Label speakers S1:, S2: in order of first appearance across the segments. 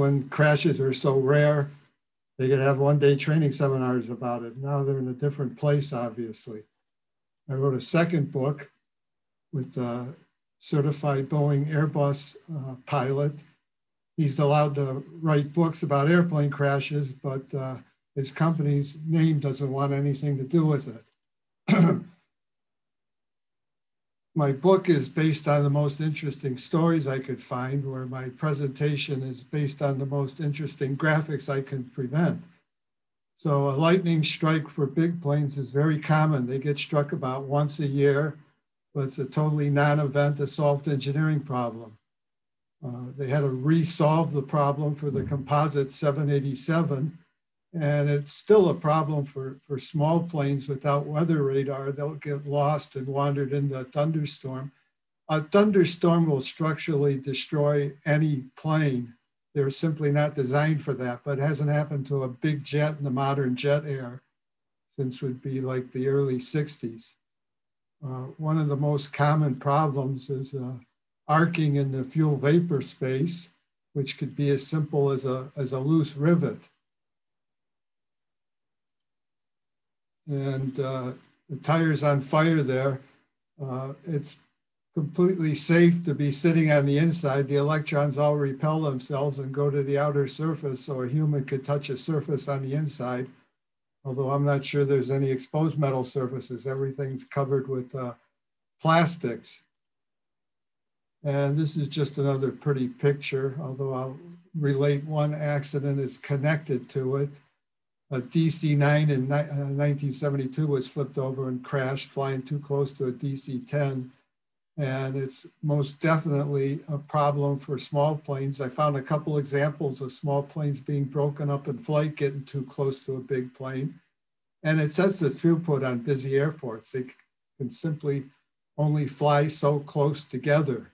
S1: when crashes are so rare, they could have one day training seminars about it. Now they're in a different place, obviously. I wrote a second book with a certified Boeing Airbus uh, pilot. He's allowed to write books about airplane crashes, but uh, his company's name doesn't want anything to do with it. my book is based on the most interesting stories I could find, where my presentation is based on the most interesting graphics I can prevent. So a lightning strike for big planes is very common. They get struck about once a year, but it's a totally non-event assault engineering problem. Uh, they had to resolve the problem for the composite 787, and it's still a problem for, for small planes without weather radar. They'll get lost and wandered into a thunderstorm. A thunderstorm will structurally destroy any plane they're simply not designed for that, but it hasn't happened to a big jet in the modern jet era since would be like the early 60s. Uh, one of the most common problems is uh, arcing in the fuel vapor space, which could be as simple as a, as a loose rivet. And uh, the tire's on fire there. Uh, it's completely safe to be sitting on the inside. The electrons all repel themselves and go to the outer surface so a human could touch a surface on the inside. Although I'm not sure there's any exposed metal surfaces. Everything's covered with uh, plastics. And this is just another pretty picture, although I'll relate one accident that's connected to it. A DC-9 in 1972 uh, was flipped over and crashed, flying too close to a DC-10 and it's most definitely a problem for small planes. I found a couple examples of small planes being broken up in flight, getting too close to a big plane. And it sets the throughput on busy airports. They can simply only fly so close together.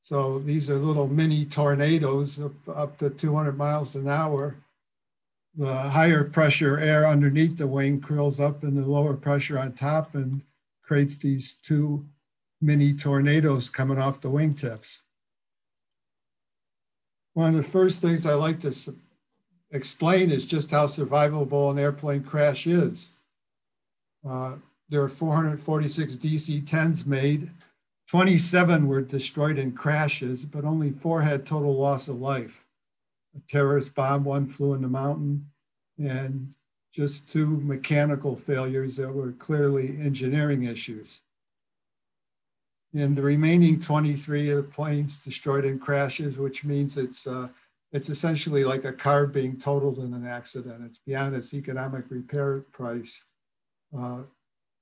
S1: So these are little mini tornadoes up, up to 200 miles an hour. The higher pressure air underneath the wing curls up in the lower pressure on top and creates these two mini tornadoes coming off the wingtips. One of the first things I like to explain is just how survivable an airplane crash is. Uh, there are 446 DC-10s made. 27 were destroyed in crashes, but only four had total loss of life. A terrorist bomb, one flew in the mountain, and just two mechanical failures that were clearly engineering issues and the remaining 23 are planes destroyed in crashes, which means it's uh, it's essentially like a car being totaled in an accident. It's beyond its economic repair price. Uh,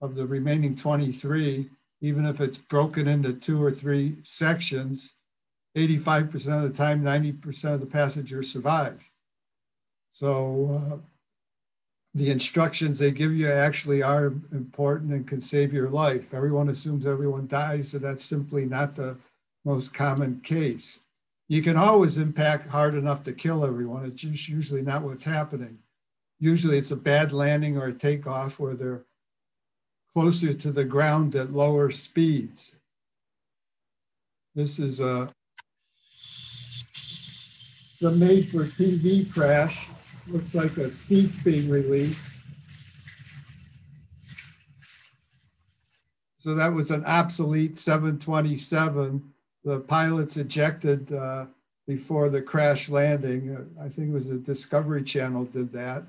S1: of the remaining 23, even if it's broken into two or three sections, 85% of the time, 90% of the passengers survive. So uh, the instructions they give you actually are important and can save your life. Everyone assumes everyone dies, so that's simply not the most common case. You can always impact hard enough to kill everyone. It's just usually not what's happening. Usually it's a bad landing or a takeoff where they're closer to the ground at lower speeds. This is a the made for TV crash looks like a seat's being released. So that was an obsolete 727. The pilots ejected uh, before the crash landing. I think it was the Discovery Channel did that.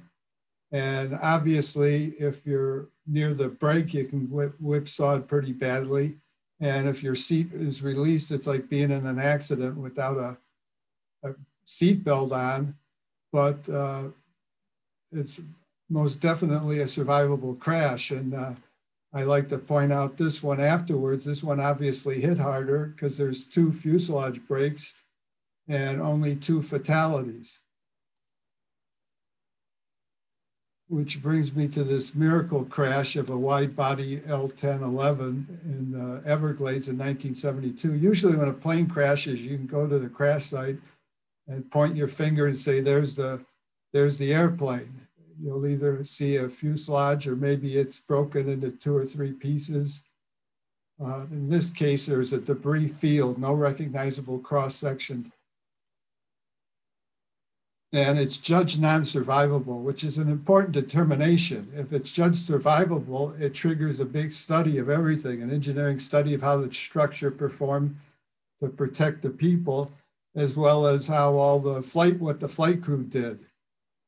S1: And obviously, if you're near the break, you can whip, whipsaw it pretty badly. And if your seat is released, it's like being in an accident without a, a seat belt on but uh, it's most definitely a survivable crash. And uh, I like to point out this one afterwards. This one obviously hit harder because there's two fuselage breaks and only two fatalities. Which brings me to this miracle crash of a wide body L-1011 in the Everglades in 1972. Usually when a plane crashes, you can go to the crash site and point your finger and say, there's the, there's the airplane. You'll either see a fuselage or maybe it's broken into two or three pieces. Uh, in this case, there's a debris field, no recognizable cross section. and it's judged non-survivable, which is an important determination. If it's judged survivable, it triggers a big study of everything, an engineering study of how the structure performed to protect the people, as well as how all the flight, what the flight crew did.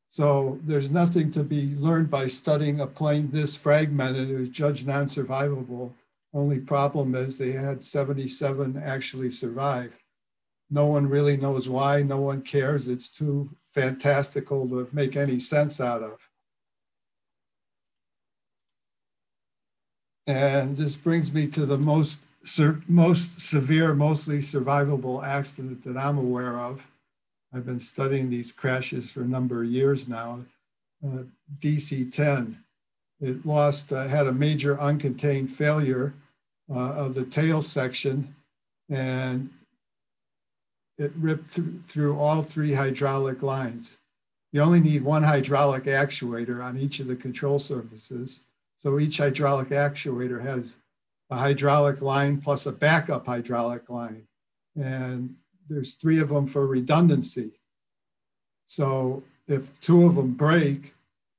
S1: So there's nothing to be learned by studying a plane this fragmented. It was judged non-survivable. Only problem is they had 77 actually survive. No one really knows why. No one cares. It's too fantastical to make any sense out of. And this brings me to the most, most severe, mostly survivable accident that I'm aware of. I've been studying these crashes for a number of years now. Uh, DC-10, it lost, uh, had a major uncontained failure uh, of the tail section and it ripped th through all three hydraulic lines. You only need one hydraulic actuator on each of the control surfaces. So each hydraulic actuator has a hydraulic line plus a backup hydraulic line. And there's three of them for redundancy. So if two of them break,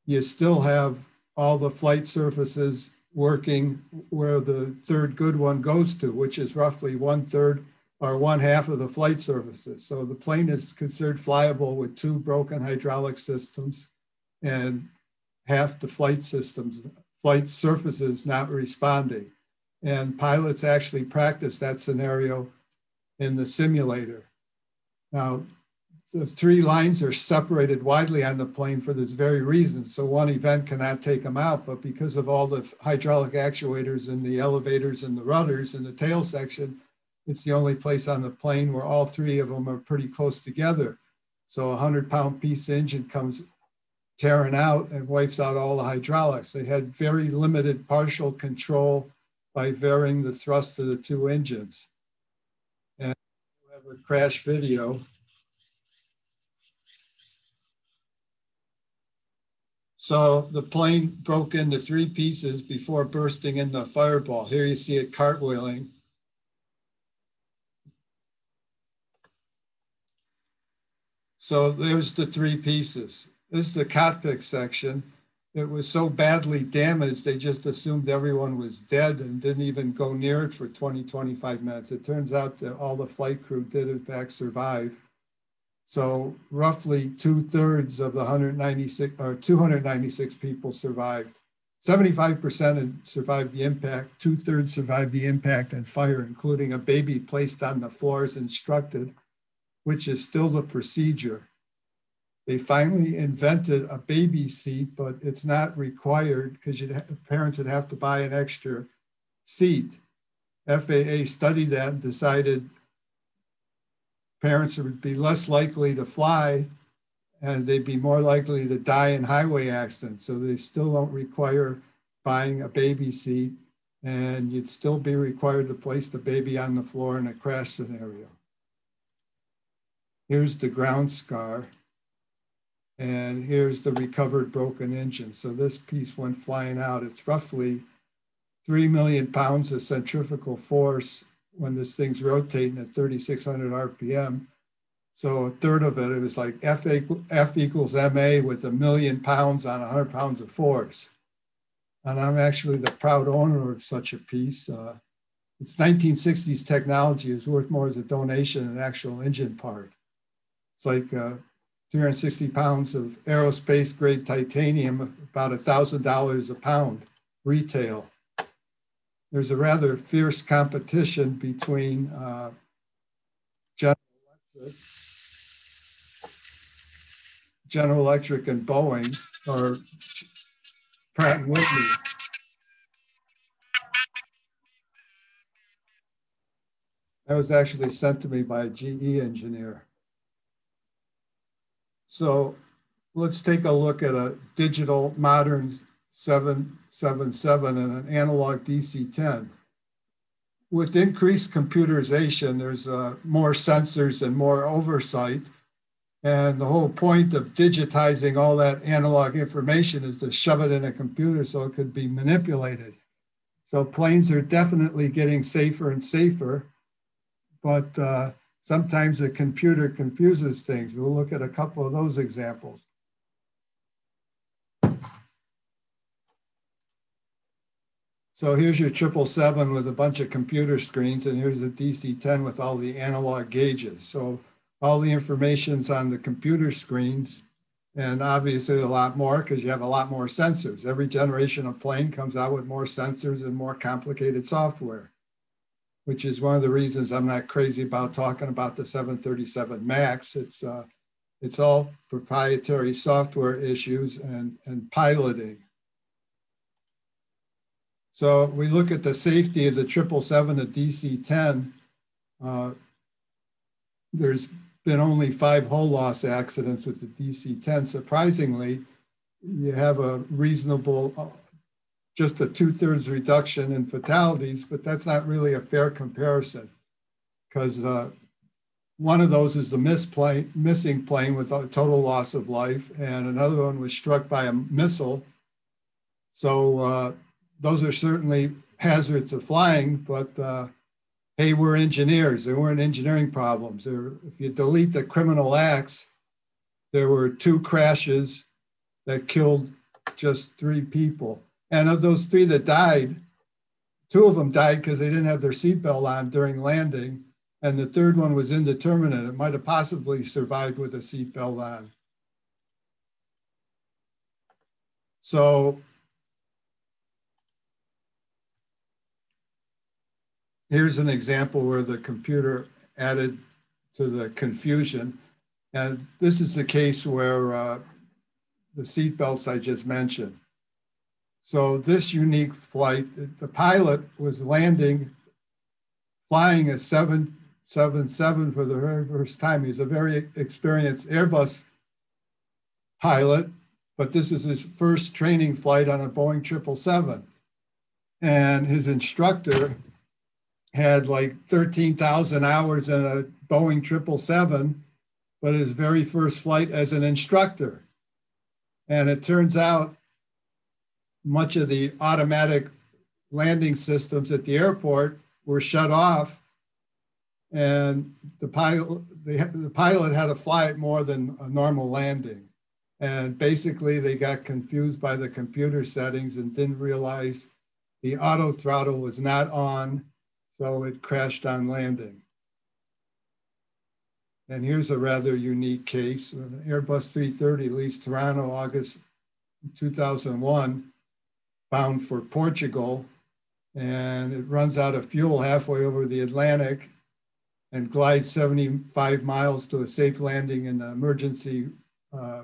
S1: you still have all the flight surfaces working where the third good one goes to, which is roughly one third or one half of the flight surfaces. So the plane is considered flyable with two broken hydraulic systems and half the flight systems, flight surfaces not responding. And pilots actually practice that scenario in the simulator. Now, the three lines are separated widely on the plane for this very reason. So one event cannot take them out, but because of all the hydraulic actuators and the elevators and the rudders and the tail section, it's the only place on the plane where all three of them are pretty close together. So a 100 pound piece engine comes tearing out and wipes out all the hydraulics. They had very limited partial control by varying the thrust of the two engines. And we have a crash video. So the plane broke into three pieces before bursting into a fireball. Here you see it cartwheeling. So there's the three pieces. This is the cockpit section. It was so badly damaged, they just assumed everyone was dead and didn't even go near it for 20, 25 minutes. It turns out that all the flight crew did in fact survive. So roughly two thirds of the 196 or 296 people survived. 75% survived the impact, two thirds survived the impact and fire, including a baby placed on the floor as instructed which is still the procedure. They finally invented a baby seat, but it's not required because parents would have to buy an extra seat. FAA studied that and decided parents would be less likely to fly and they'd be more likely to die in highway accidents. So they still don't require buying a baby seat and you'd still be required to place the baby on the floor in a crash scenario. Here's the ground scar. And here's the recovered broken engine. So this piece went flying out. It's roughly 3 million pounds of centrifugal force when this thing's rotating at 3,600 RPM. So a third of it, it was like F, equals MA with a million pounds on 100 pounds of force. And I'm actually the proud owner of such a piece. Uh, it's 1960s technology is worth more as a donation than an actual engine part. It's like uh, 360 pounds of aerospace grade titanium, about $1,000 a pound retail. There's a rather fierce competition between uh, General Electric, General Electric and Boeing, or Pratt and Whitney. That was actually sent to me by a GE engineer. So let's take a look at a digital modern 777 and an analog DC-10. With increased computerization, there's uh, more sensors and more oversight. And the whole point of digitizing all that analog information is to shove it in a computer so it could be manipulated. So planes are definitely getting safer and safer, but uh, sometimes the computer confuses things. We'll look at a couple of those examples. So here's your 777 with a bunch of computer screens, and here's the DC-10 with all the analog gauges. So all the information's on the computer screens, and obviously a lot more because you have a lot more sensors. Every generation of plane comes out with more sensors and more complicated software, which is one of the reasons I'm not crazy about talking about the 737 MAX. It's, uh, it's all proprietary software issues and, and piloting. So we look at the safety of the 777 at DC-10. Uh, there's been only five hull loss accidents with the DC-10. Surprisingly, you have a reasonable, uh, just a two-thirds reduction in fatalities, but that's not really a fair comparison because uh, one of those is the missing plane with a total loss of life, and another one was struck by a missile. So uh, those are certainly hazards of flying, but uh, hey, we're engineers. There weren't engineering problems. There, if you delete the criminal acts, there were two crashes that killed just three people. And of those three that died, two of them died because they didn't have their seatbelt on during landing. And the third one was indeterminate. It might have possibly survived with a seatbelt on. So here's an example where the computer added to the confusion. And this is the case where uh, the seatbelts I just mentioned. So this unique flight, the pilot was landing, flying a 777 for the very first time. He's a very experienced Airbus pilot, but this is his first training flight on a Boeing 777. And his instructor had like 13,000 hours in a Boeing 777, but his very first flight as an instructor. And it turns out much of the automatic landing systems at the airport were shut off. And the pilot, the, the pilot had to fly it more than a normal landing. And basically, they got confused by the computer settings and didn't realize the auto throttle was not on so it crashed on landing. And here's a rather unique case. Airbus 330 leaves Toronto August 2001, bound for Portugal, and it runs out of fuel halfway over the Atlantic and glides 75 miles to a safe landing in an emergency uh,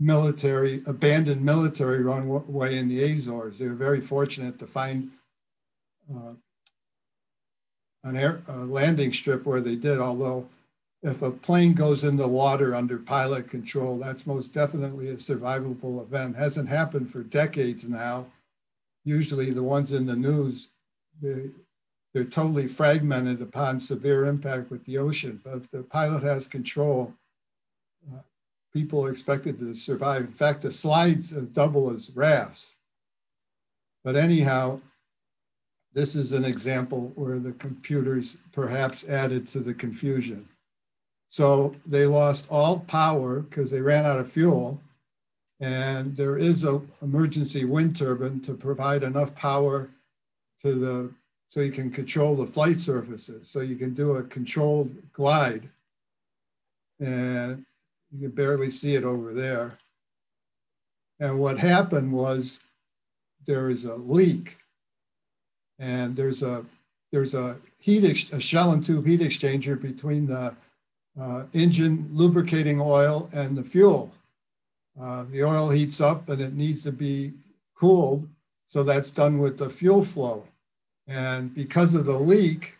S1: military, abandoned military runway in the Azores. They were very fortunate to find uh, an air landing strip where they did, although if a plane goes in the water under pilot control, that's most definitely a survivable event. Hasn't happened for decades now. Usually the ones in the news, they, they're totally fragmented upon severe impact with the ocean. But if the pilot has control, uh, people are expected to survive. In fact, the slides double as rafts. But anyhow, this is an example where the computers perhaps added to the confusion. So they lost all power because they ran out of fuel. And there is an emergency wind turbine to provide enough power to the so you can control the flight surfaces. So you can do a controlled glide. And you can barely see it over there. And what happened was there is a leak and there's a there's a heat a shell and tube heat exchanger between the uh, engine lubricating oil and the fuel. Uh, the oil heats up and it needs to be cooled, so that's done with the fuel flow. And because of the leak,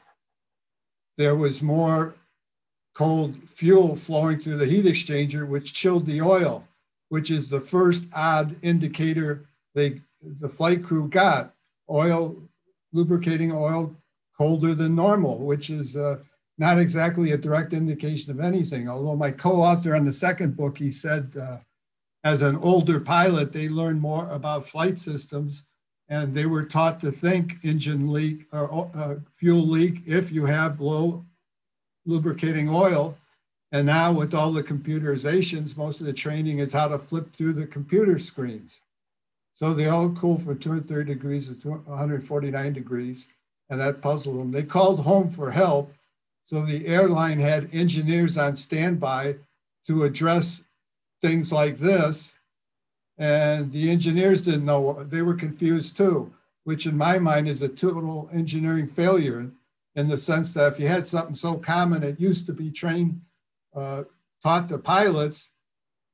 S1: there was more cold fuel flowing through the heat exchanger, which chilled the oil, which is the first odd indicator they the flight crew got. Oil lubricating oil colder than normal, which is uh, not exactly a direct indication of anything. Although my co-author on the second book, he said, uh, as an older pilot, they learned more about flight systems and they were taught to think engine leak or uh, fuel leak if you have low lubricating oil. And now with all the computerizations, most of the training is how to flip through the computer screens. So they all cool from 230 degrees to 149 degrees, and that puzzled them. They called home for help. So the airline had engineers on standby to address things like this. And the engineers didn't know, they were confused too, which in my mind is a total engineering failure in the sense that if you had something so common, it used to be trained, uh, taught to pilots,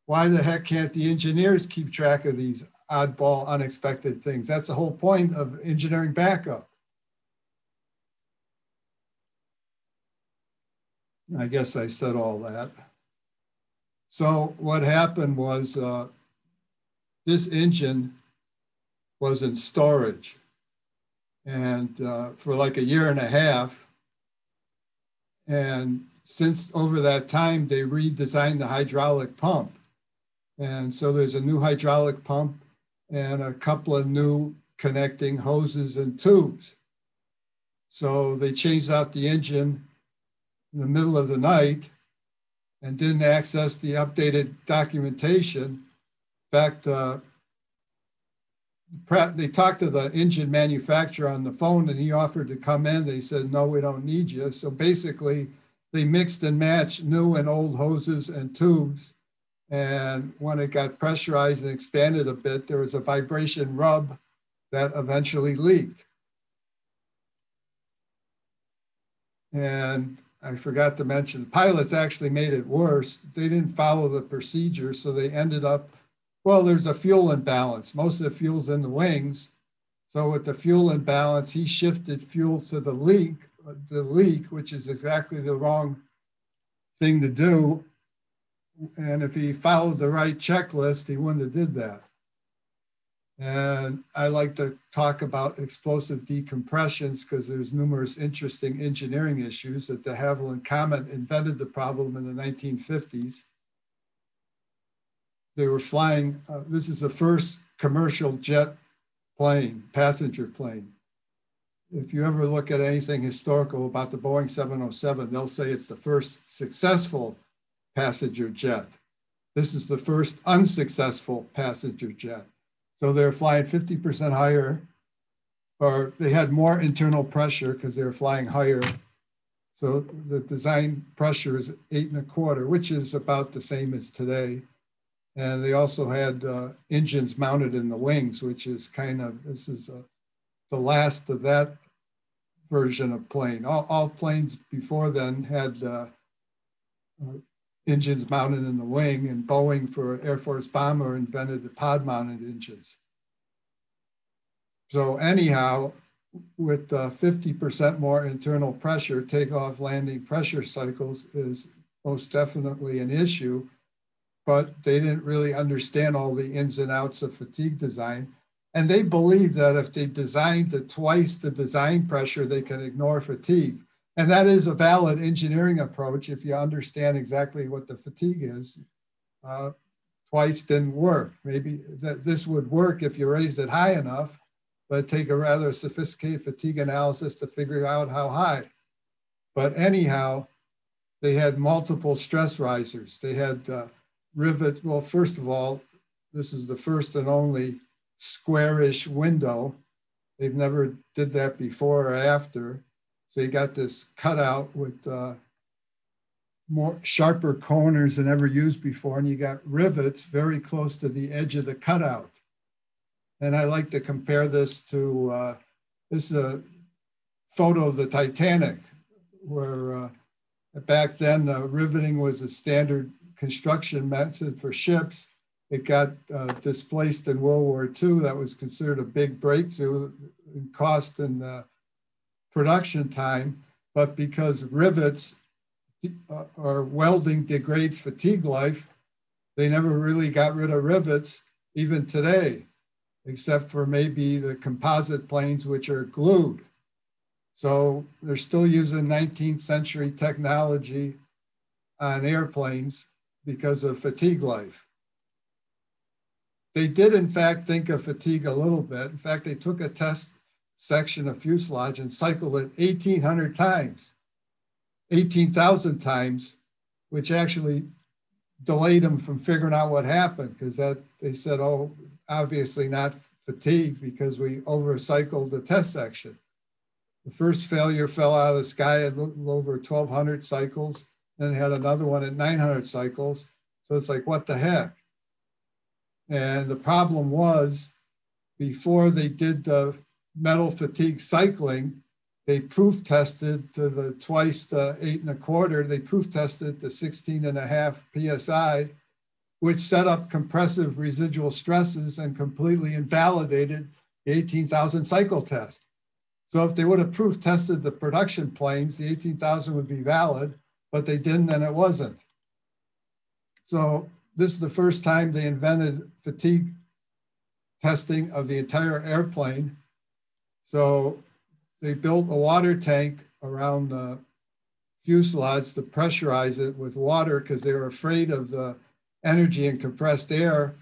S1: why the heck can't the engineers keep track of these oddball, unexpected things? That's the whole point of engineering backup. I guess I said all that. So what happened was uh, this engine was in storage. And uh, for like a year and a half. And since over that time, they redesigned the hydraulic pump. And so there's a new hydraulic pump and a couple of new connecting hoses and tubes. So they changed out the engine in the middle of the night and didn't access the updated documentation. In fact, uh, they talked to the engine manufacturer on the phone and he offered to come in. They said, no, we don't need you. So basically, they mixed and matched new and old hoses and tubes. And when it got pressurized and expanded a bit, there was a vibration rub that eventually leaked. And I forgot to mention, the pilots actually made it worse. They didn't follow the procedure, so they ended up well, there's a fuel imbalance. Most of the fuel's in the wings. So with the fuel imbalance, he shifted fuel to the leak, the leak, which is exactly the wrong thing to do. And if he followed the right checklist, he wouldn't have did that. And I like to talk about explosive decompressions because there's numerous interesting engineering issues that de Havilland Comet invented the problem in the 1950s they were flying. Uh, this is the first commercial jet plane, passenger plane. If you ever look at anything historical about the Boeing 707, they'll say it's the first successful passenger jet. This is the first unsuccessful passenger jet. So they're flying 50% higher, or they had more internal pressure because they were flying higher. So the design pressure is eight and a quarter, which is about the same as today. And they also had uh, engines mounted in the wings, which is kind of, this is uh, the last of that version of plane. All, all planes before then had uh, uh, engines mounted in the wing and Boeing for Air Force bomber invented the pod mounted engines. So anyhow, with uh, 50% more internal pressure, takeoff landing pressure cycles is most definitely an issue but they didn't really understand all the ins and outs of fatigue design. And they believed that if they designed the twice the design pressure, they can ignore fatigue. And that is a valid engineering approach if you understand exactly what the fatigue is. Uh, twice didn't work. Maybe that this would work if you raised it high enough, but take a rather sophisticated fatigue analysis to figure out how high. But anyhow, they had multiple stress risers. They had uh, rivet, well, first of all, this is the first and only squarish window. They've never did that before or after. So you got this cutout with uh, more sharper corners than ever used before. And you got rivets very close to the edge of the cutout. And I like to compare this to, uh, this is a photo of the Titanic where uh, back then uh, riveting was a standard construction method for ships. It got uh, displaced in World War II. That was considered a big breakthrough in cost and uh, production time. But because rivets uh, or welding degrades fatigue life, they never really got rid of rivets, even today, except for maybe the composite planes, which are glued. So they're still using 19th century technology on airplanes because of fatigue life. They did, in fact, think of fatigue a little bit. In fact, they took a test section of fuselage and cycled it 1,800 times. 18,000 times, which actually delayed them from figuring out what happened because that they said, oh, obviously not fatigue because we overcycled the test section. The first failure fell out of the sky at over 1,200 cycles, then had another one at 900 cycles. So it's like, what the heck? And the problem was before they did the metal fatigue cycling, they proof tested to the twice the eight and a quarter, they proof tested to 16 and a half PSI, which set up compressive residual stresses and completely invalidated the 18,000 cycle test. So if they would have proof tested the production planes, the 18,000 would be valid, but they didn't and it wasn't. So this is the first time they invented fatigue testing of the entire airplane. So they built a water tank around the fuselage to pressurize it with water because they were afraid of the energy in compressed air,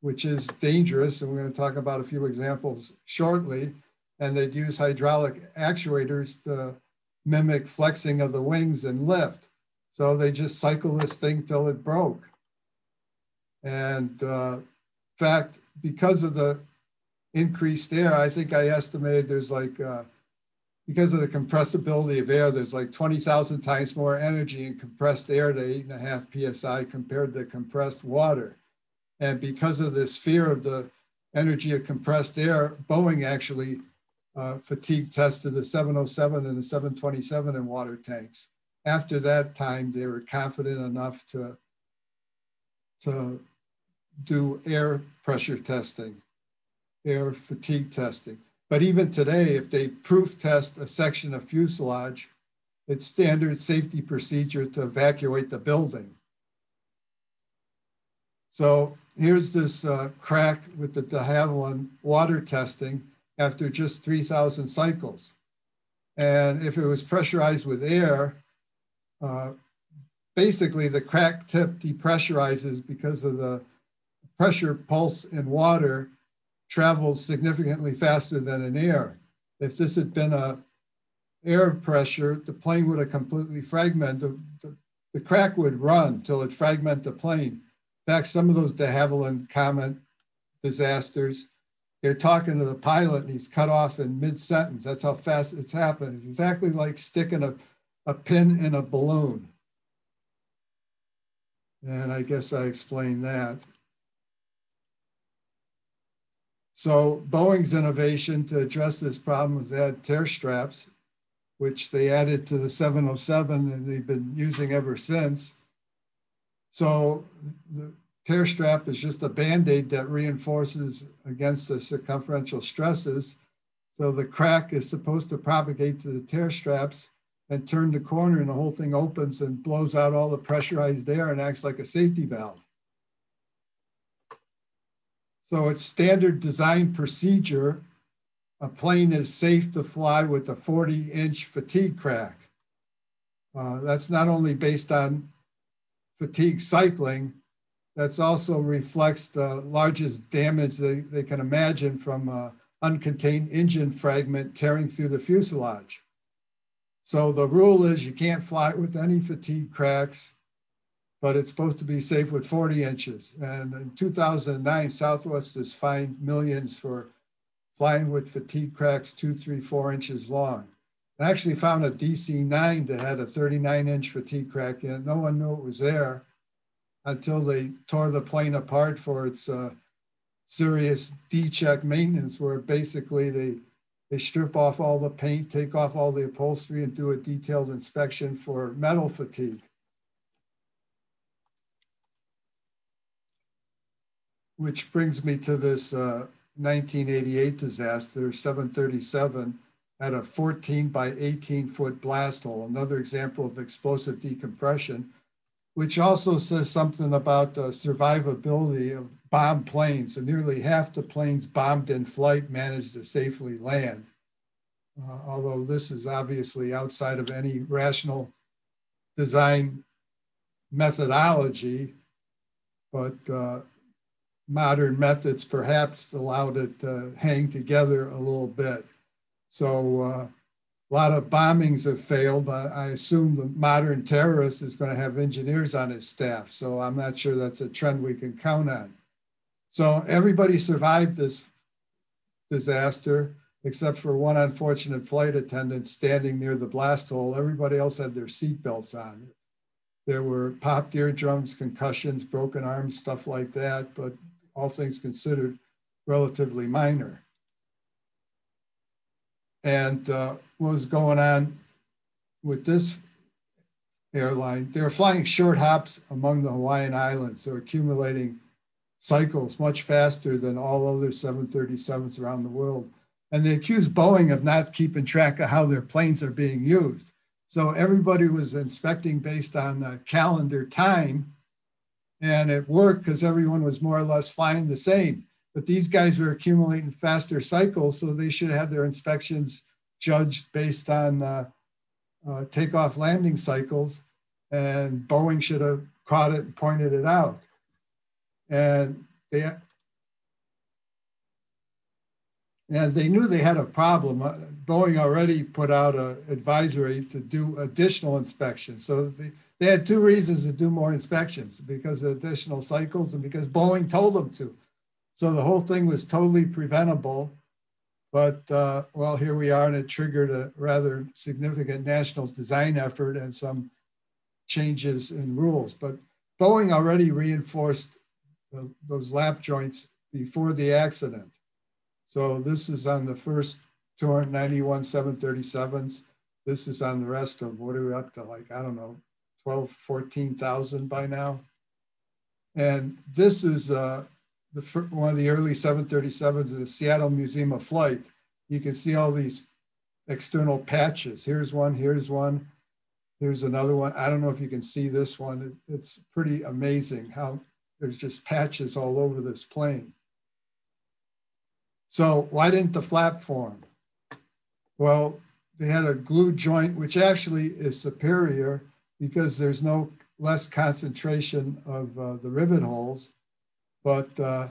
S1: which is dangerous. And we're going to talk about a few examples shortly. And they'd use hydraulic actuators to mimic flexing of the wings and lift. So they just cycle this thing till it broke. And uh, in fact, because of the increased air, I think I estimated there's like uh, because of the compressibility of air, there's like 20,000 times more energy in compressed air to eight and a half PSI compared to compressed water. And because of this fear of the energy of compressed air, Boeing actually uh, fatigue tested the 707 and the 727 in water tanks. After that time, they were confident enough to, to do air pressure testing, air fatigue testing. But even today, if they proof test a section of fuselage, it's standard safety procedure to evacuate the building. So here's this uh, crack with the de Havilland water testing after just 3,000 cycles. And if it was pressurized with air, uh, basically the crack tip depressurizes because of the pressure pulse in water travels significantly faster than in air. If this had been a air pressure, the plane would have completely fragmented. The, the crack would run till it fragment the plane. In fact, some of those de Havilland Comet disasters, they're talking to the pilot and he's cut off in mid-sentence. That's how fast it's happened. It's exactly like sticking a, a pin in a balloon. And I guess I explained that. So Boeing's innovation to address this problem was add tear straps, which they added to the 707 and they've been using ever since. So the tear strap is just a band-aid that reinforces against the circumferential stresses. So the crack is supposed to propagate to the tear straps and turn the corner and the whole thing opens and blows out all the pressurized air and acts like a safety valve. So it's standard design procedure. A plane is safe to fly with a 40 inch fatigue crack. Uh, that's not only based on fatigue cycling, that's also reflects the largest damage they, they can imagine from an uncontained engine fragment tearing through the fuselage. So the rule is you can't fly with any fatigue cracks but it's supposed to be safe with 40 inches. And in 2009, Southwest has fined millions for flying with fatigue cracks two, three, four inches long. I actually found a DC-9 that had a 39 inch fatigue crack in it. No one knew it was there until they tore the plane apart for its uh, serious D-check maintenance, where basically they, they strip off all the paint, take off all the upholstery and do a detailed inspection for metal fatigue. Which brings me to this uh, 1988 disaster, 737 had a 14 by 18 foot blast hole, another example of explosive decompression, which also says something about the survivability of bombed planes. And nearly half the planes bombed in flight managed to safely land. Uh, although this is obviously outside of any rational design methodology, but uh, modern methods perhaps allowed it to hang together a little bit. So uh, a lot of bombings have failed, but I assume the modern terrorist is going to have engineers on his staff. So I'm not sure that's a trend we can count on. So everybody survived this disaster except for one unfortunate flight attendant standing near the blast hole. Everybody else had their seatbelts on. There were popped eardrums, concussions, broken arms, stuff like that, but all things considered, relatively minor. And uh, what was going on with this airline? They were flying short hops among the Hawaiian Islands. They're accumulating cycles much faster than all other 737s around the world. And they accused Boeing of not keeping track of how their planes are being used. So everybody was inspecting based on calendar time. And it worked because everyone was more or less flying the same. But these guys were accumulating faster cycles, so they should have their inspections judged based on uh, uh, takeoff landing cycles. And Boeing should have caught it and pointed it out. And they, and they knew they had a problem. Uh, Boeing already put out an advisory to do additional inspections. So they, they had two reasons to do more inspections because of additional cycles and because Boeing told them to. So the whole thing was totally preventable. But uh, well, here we are, and it triggered a rather significant national design effort and some changes in rules. But Boeing already reinforced the, those lap joints before the accident. So this is on the first 291 737s. This is on the rest of what are we up to? Like, I don't know, 12, 14,000 by now. And this is uh, the, one of the early 737s in the Seattle Museum of Flight. You can see all these external patches. Here's one, here's one, here's another one. I don't know if you can see this one. It's pretty amazing how there's just patches all over this plane. So why didn't the flap form? Well, they had a glue joint, which actually is superior because there's no less concentration of uh, the rivet holes, but uh,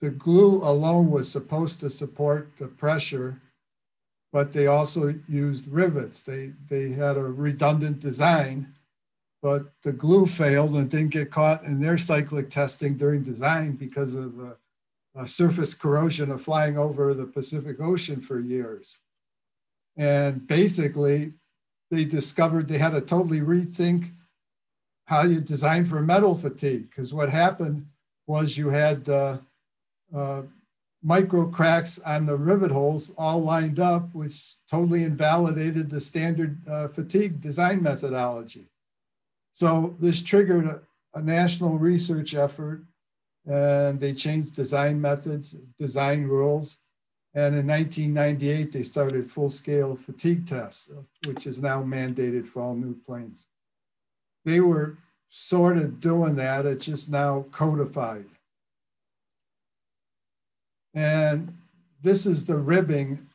S1: the glue alone was supposed to support the pressure, but they also used rivets. They, they had a redundant design, but the glue failed and didn't get caught in their cyclic testing during design because of the uh, surface corrosion of flying over the Pacific Ocean for years. And basically, they discovered they had to totally rethink how you design for metal fatigue. Because what happened was you had uh, uh, micro cracks on the rivet holes all lined up, which totally invalidated the standard uh, fatigue design methodology. So this triggered a, a national research effort and they changed design methods, design rules. And in 1998, they started full-scale fatigue tests, which is now mandated for all new planes. They were sort of doing that, it's just now codified. And this is the ribbing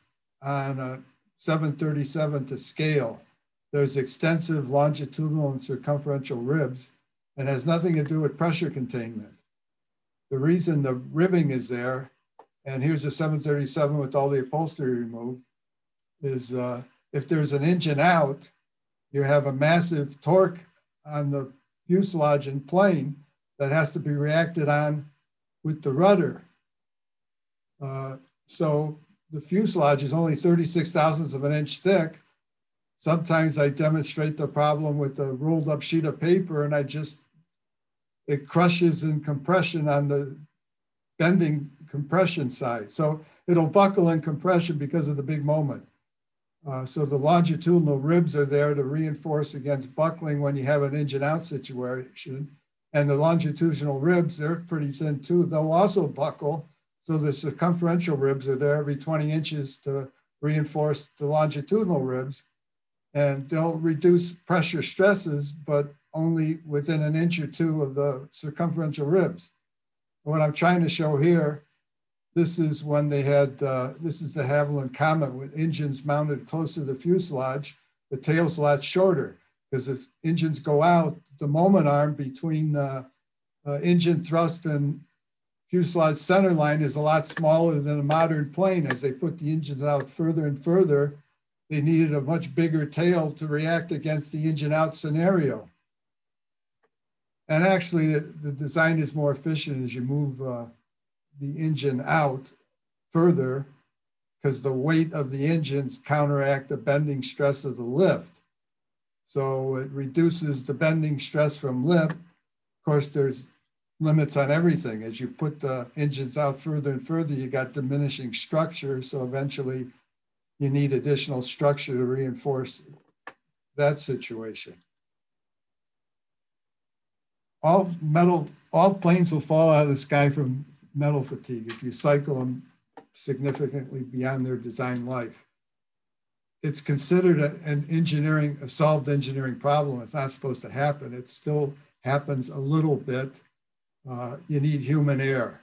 S1: on a 737 to scale. There's extensive longitudinal and circumferential ribs and has nothing to do with pressure containment the reason the ribbing is there, and here's a 737 with all the upholstery removed, is uh, if there's an engine out, you have a massive torque on the fuselage and plane that has to be reacted on with the rudder. Uh, so the fuselage is only 36 thousandths of an inch thick. Sometimes I demonstrate the problem with a rolled up sheet of paper and I just it crushes in compression on the bending compression side. So it'll buckle in compression because of the big moment. Uh, so the longitudinal ribs are there to reinforce against buckling when you have an engine out situation. And the longitudinal ribs, they're pretty thin too. They'll also buckle. So the circumferential ribs are there every 20 inches to reinforce the longitudinal ribs. And they'll reduce pressure stresses, but only within an inch or two of the circumferential ribs. What I'm trying to show here, this is when they had, uh, this is de Havilland Comet with engines mounted close to the fuselage. The tail's a lot shorter because if engines go out, the moment arm between uh, uh, engine thrust and fuselage center line is a lot smaller than a modern plane. As they put the engines out further and further, they needed a much bigger tail to react against the engine out scenario. And actually, the, the design is more efficient as you move uh, the engine out further because the weight of the engines counteract the bending stress of the lift. So it reduces the bending stress from lift. Of course, there's limits on everything. As you put the engines out further and further, you got diminishing structure. So eventually you need additional structure to reinforce that situation. All metal, all planes will fall out of the sky from metal fatigue if you cycle them significantly beyond their design life. It's considered a, an engineering, a solved engineering problem. It's not supposed to happen. It still happens a little bit. Uh, you need human air.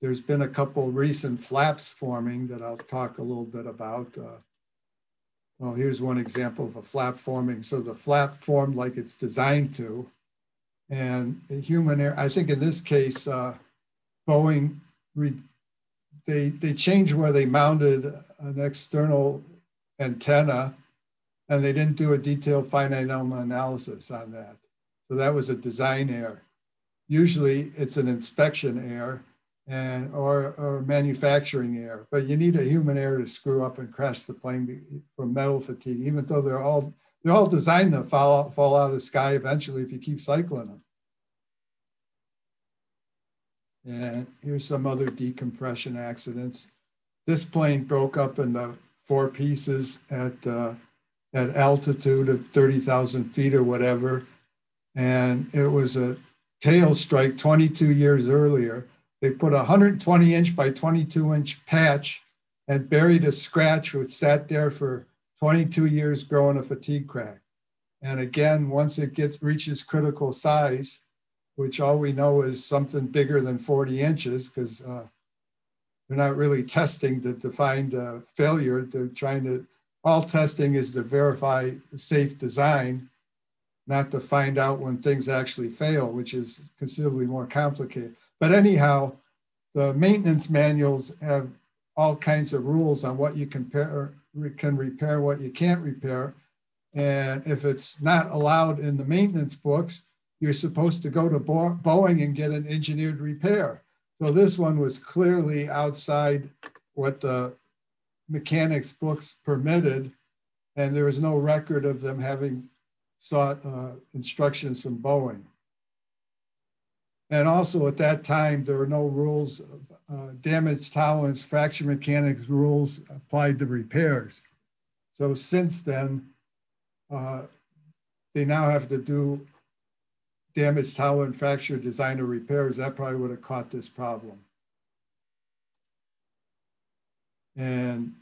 S1: There's been a couple recent flaps forming that I'll talk a little bit about. Uh, well, here's one example of a flap forming. So the flap formed like it's designed to. And human air, I think in this case, uh, Boeing they, they changed where they mounted an external antenna and they didn't do a detailed finite element analysis on that. So that was a design error. Usually it's an inspection error and or, or manufacturing error, but you need a human error to screw up and crash the plane from metal fatigue, even though they're all they're all designed to fall, fall out of the sky eventually if you keep cycling them. And here's some other decompression accidents. This plane broke up into four pieces at, uh, at altitude of 30,000 feet or whatever. And it was a tail strike 22 years earlier. They put a 120 inch by 22 inch patch and buried a scratch which sat there for 22 years growing a fatigue crack. And again, once it gets reaches critical size, which all we know is something bigger than 40 inches because uh, they're not really testing to, to find failure. They're trying to, all testing is to verify safe design, not to find out when things actually fail, which is considerably more complicated. But anyhow, the maintenance manuals have all kinds of rules on what you compare, can repair, what you can't repair. And if it's not allowed in the maintenance books, you're supposed to go to Bo Boeing and get an engineered repair. So this one was clearly outside what the mechanics books permitted, and there was no record of them having sought uh, instructions from Boeing. And also at that time, there were no rules, uh, damage tolerance, fracture mechanics rules applied to repairs. So since then, uh, they now have to do damage tolerant fracture design or repairs, that probably would have caught this problem. And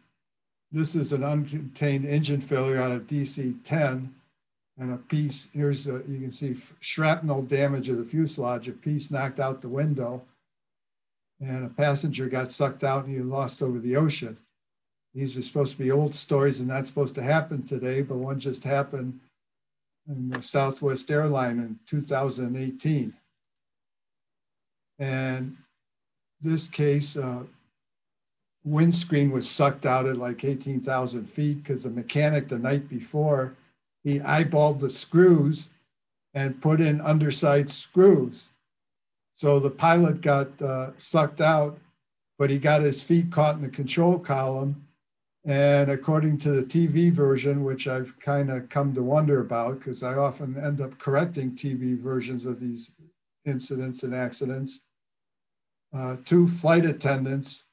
S1: this is an uncontained engine failure on a DC-10 and a piece, here's, a, you can see shrapnel damage of the fuselage, a piece knocked out the window and a passenger got sucked out and he lost over the ocean. These are supposed to be old stories and not supposed to happen today, but one just happened in the Southwest Airline in 2018. And this case, uh, windscreen was sucked out at like 18,000 feet because the mechanic the night before, he eyeballed the screws and put in underside screws. So the pilot got uh, sucked out, but he got his feet caught in the control column and according to the TV version, which I've kind of come to wonder about, because I often end up correcting TV versions of these incidents and accidents, uh, two flight attendants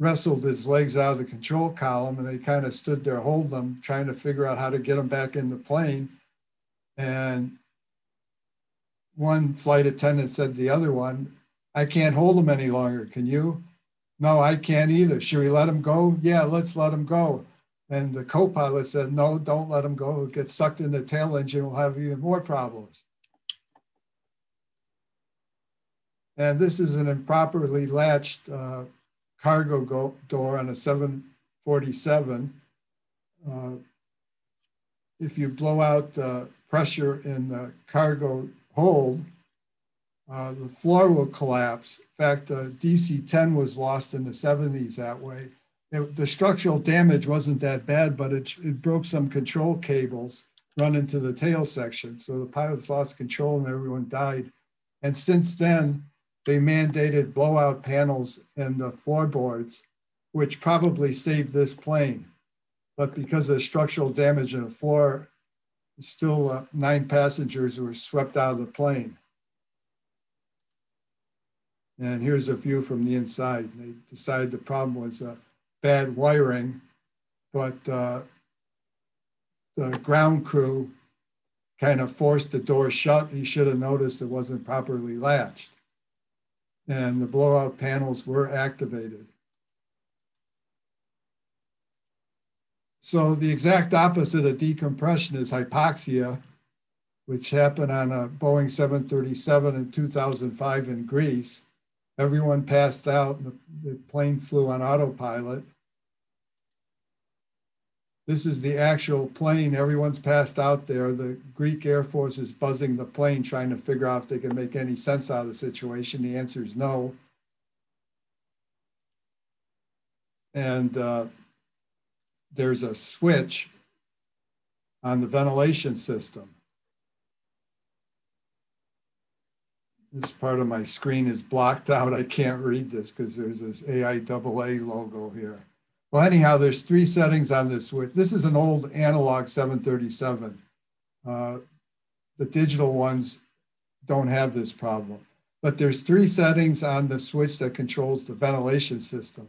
S1: wrestled his legs out of the control column and they kind of stood there holding them, trying to figure out how to get him back in the plane. And one flight attendant said to the other one, I can't hold him any longer. Can you? No, I can't either. Should we let him go? Yeah, let's let him go. And the co-pilot said, no, don't let him go. He'll get sucked in the tail engine. We'll have even more problems. And this is an improperly latched uh, cargo door on a 747. Uh, if you blow out uh, pressure in the cargo hold, uh, the floor will collapse. In fact, uh, DC 10 was lost in the 70s that way. it, the structural damage wasn't that bad, but it, it broke some control cables run into the tail section. So the pilots lost control and everyone died. And since then, they mandated blowout panels in the floorboards, which probably saved this plane. But because of structural damage in the floor, still uh, nine passengers were swept out of the plane. And here's a view from the inside. They decided the problem was uh, bad wiring, but uh, the ground crew kind of forced the door shut. He should have noticed it wasn't properly latched. And the blowout panels were activated. So the exact opposite of decompression is hypoxia, which happened on a Boeing 737 in 2005 in Greece. Everyone passed out and the, the plane flew on autopilot. This is the actual plane. Everyone's passed out there. The Greek Air Force is buzzing the plane, trying to figure out if they can make any sense out of the situation. The answer is no. And uh, there's a switch on the ventilation system. This part of my screen is blocked out. I can't read this because there's this AIAA logo here. Well, anyhow, there's three settings on this switch. This is an old analog 737. Uh, the digital ones don't have this problem. But there's three settings on the switch that controls the ventilation system.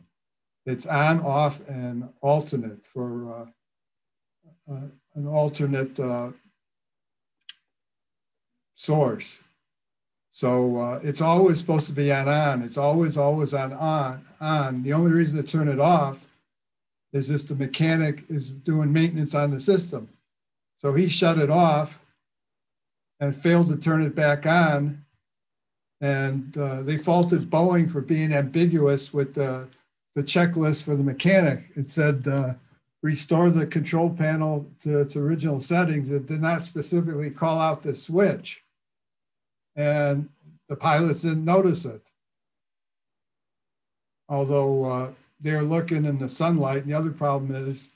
S1: It's on, off, and alternate for uh, uh, an alternate uh, source. So uh, it's always supposed to be on on. It's always, always on on on. The only reason to turn it off is if the mechanic is doing maintenance on the system. So he shut it off and failed to turn it back on. And uh, they faulted Boeing for being ambiguous with the, the checklist for the mechanic. It said, uh, restore the control panel to its original settings. It did not specifically call out the switch. And the pilots didn't notice it. Although uh, they're looking in the sunlight. And the other problem is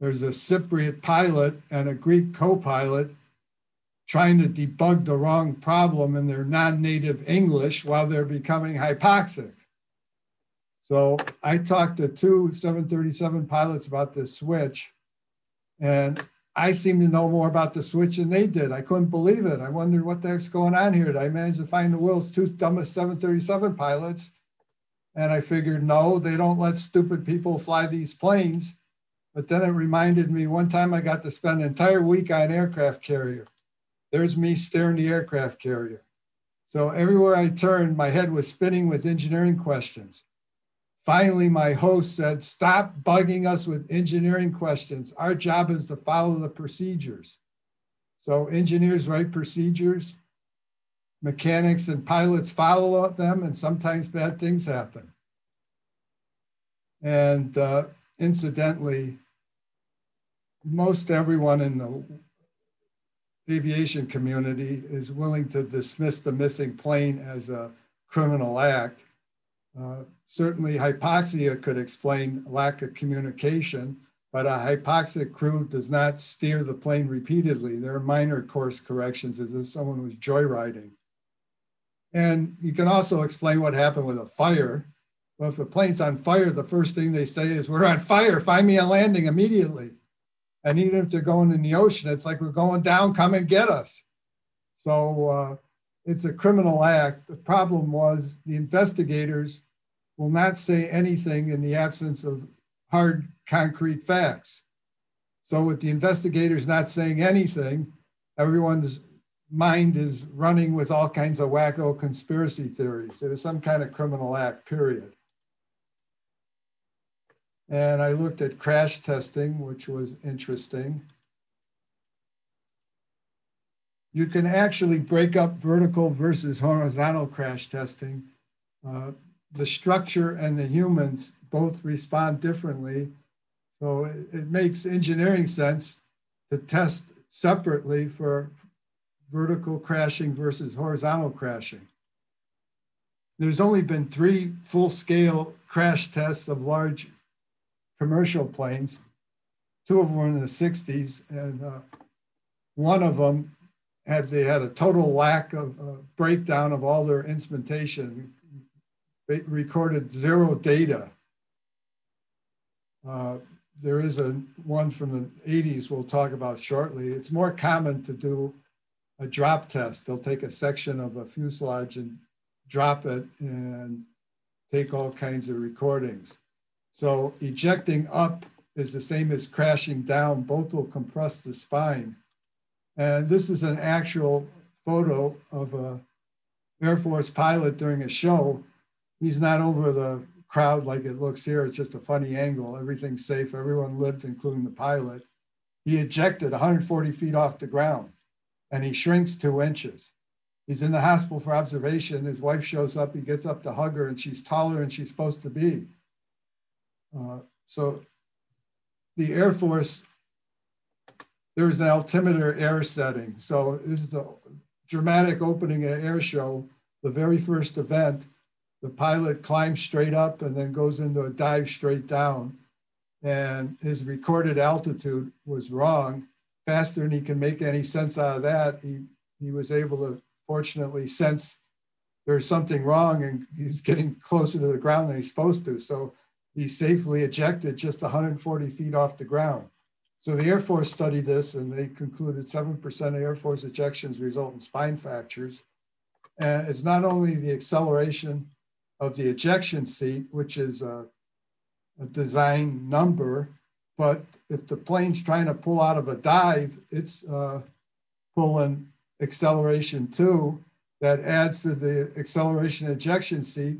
S1: there's a Cypriot pilot and a Greek co pilot trying to debug the wrong problem in their non native English while they're becoming hypoxic. So I talked to two 737 pilots about this switch, and I seem to know more about the switch than they did. I couldn't believe it. I wondered what the heck's going on here. Did I manage to find the world's two dumbest 737 pilots? And I figured, no, they don't let stupid people fly these planes. But then it reminded me one time I got to spend an entire week on an aircraft carrier. There's me staring the aircraft carrier. So everywhere I turned, my head was spinning with engineering questions. Finally, my host said, Stop bugging us with engineering questions. Our job is to follow the procedures. So, engineers write procedures, mechanics and pilots follow them, and sometimes bad things happen. And uh, incidentally, most everyone in the aviation community is willing to dismiss the missing plane as a criminal act. Uh, certainly, hypoxia could explain lack of communication, but a hypoxic crew does not steer the plane repeatedly. There are minor course corrections as if someone was joyriding. And you can also explain what happened with a fire. Well, if a plane's on fire, the first thing they say is, We're on fire, find me a landing immediately. And even if they're going in the ocean, it's like, We're going down, come and get us. So uh, it's a criminal act. The problem was the investigators will not say anything in the absence of hard, concrete facts. So, with the investigators not saying anything, everyone's mind is running with all kinds of wacko conspiracy theories. It was some kind of criminal act, period. And I looked at crash testing, which was interesting. You can actually break up vertical versus horizontal crash testing. Uh, the structure and the humans both respond differently. So it, it makes engineering sense to test separately for vertical crashing versus horizontal crashing. There's only been three full scale crash tests of large commercial planes. Two of them were in the 60s, and uh, one of them had they had a total lack of uh, breakdown of all their instrumentation. They recorded zero data. Uh, there is a one from the 80s we'll talk about shortly. It's more common to do a drop test. They'll take a section of a fuselage and drop it and take all kinds of recordings. So ejecting up is the same as crashing down. Both will compress the spine. And this is an actual photo of a Air Force pilot during a show. He's not over the crowd like it looks here. It's just a funny angle. Everything's safe. Everyone lived, including the pilot. He ejected 140 feet off the ground and he shrinks two inches. He's in the hospital for observation. His wife shows up. He gets up to hug her, and she's taller than she's supposed to be. Uh, so the Air Force, there's an altimeter air setting. So this is a dramatic opening at air show, the very first event. The pilot climbs straight up and then goes into a dive straight down. And his recorded altitude was wrong, faster than he can make any sense out of that. He, he was able to fortunately sense there's something wrong and he's getting closer to the ground than he's supposed to. So he safely ejected just 140 feet off the ground. So the Air Force studied this and they concluded 7% of Air Force ejections result in spine fractures. And it's not only the acceleration of the ejection seat, which is a, a design number, but if the plane's trying to pull out of a dive, it's uh, pulling acceleration too that adds to the acceleration ejection seat.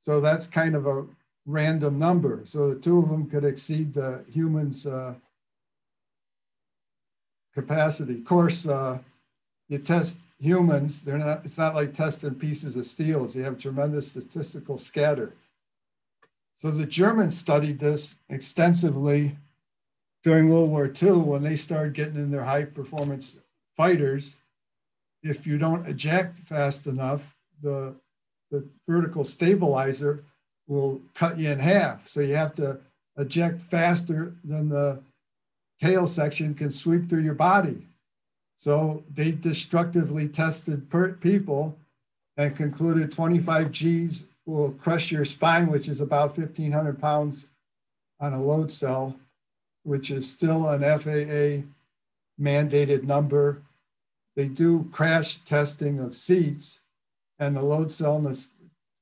S1: So that's kind of a random number. So the two of them could exceed the human's uh, capacity. Of course, uh, you test humans, they're not, it's not like testing pieces of steel. You have tremendous statistical scatter. So the Germans studied this extensively during World War II when they started getting in their high performance fighters if you don't eject fast enough, the, the vertical stabilizer will cut you in half. So you have to eject faster than the tail section can sweep through your body. So they destructively tested people and concluded 25 G's will crush your spine, which is about 1,500 pounds on a load cell, which is still an FAA mandated number they do crash testing of seats, and the load cell in the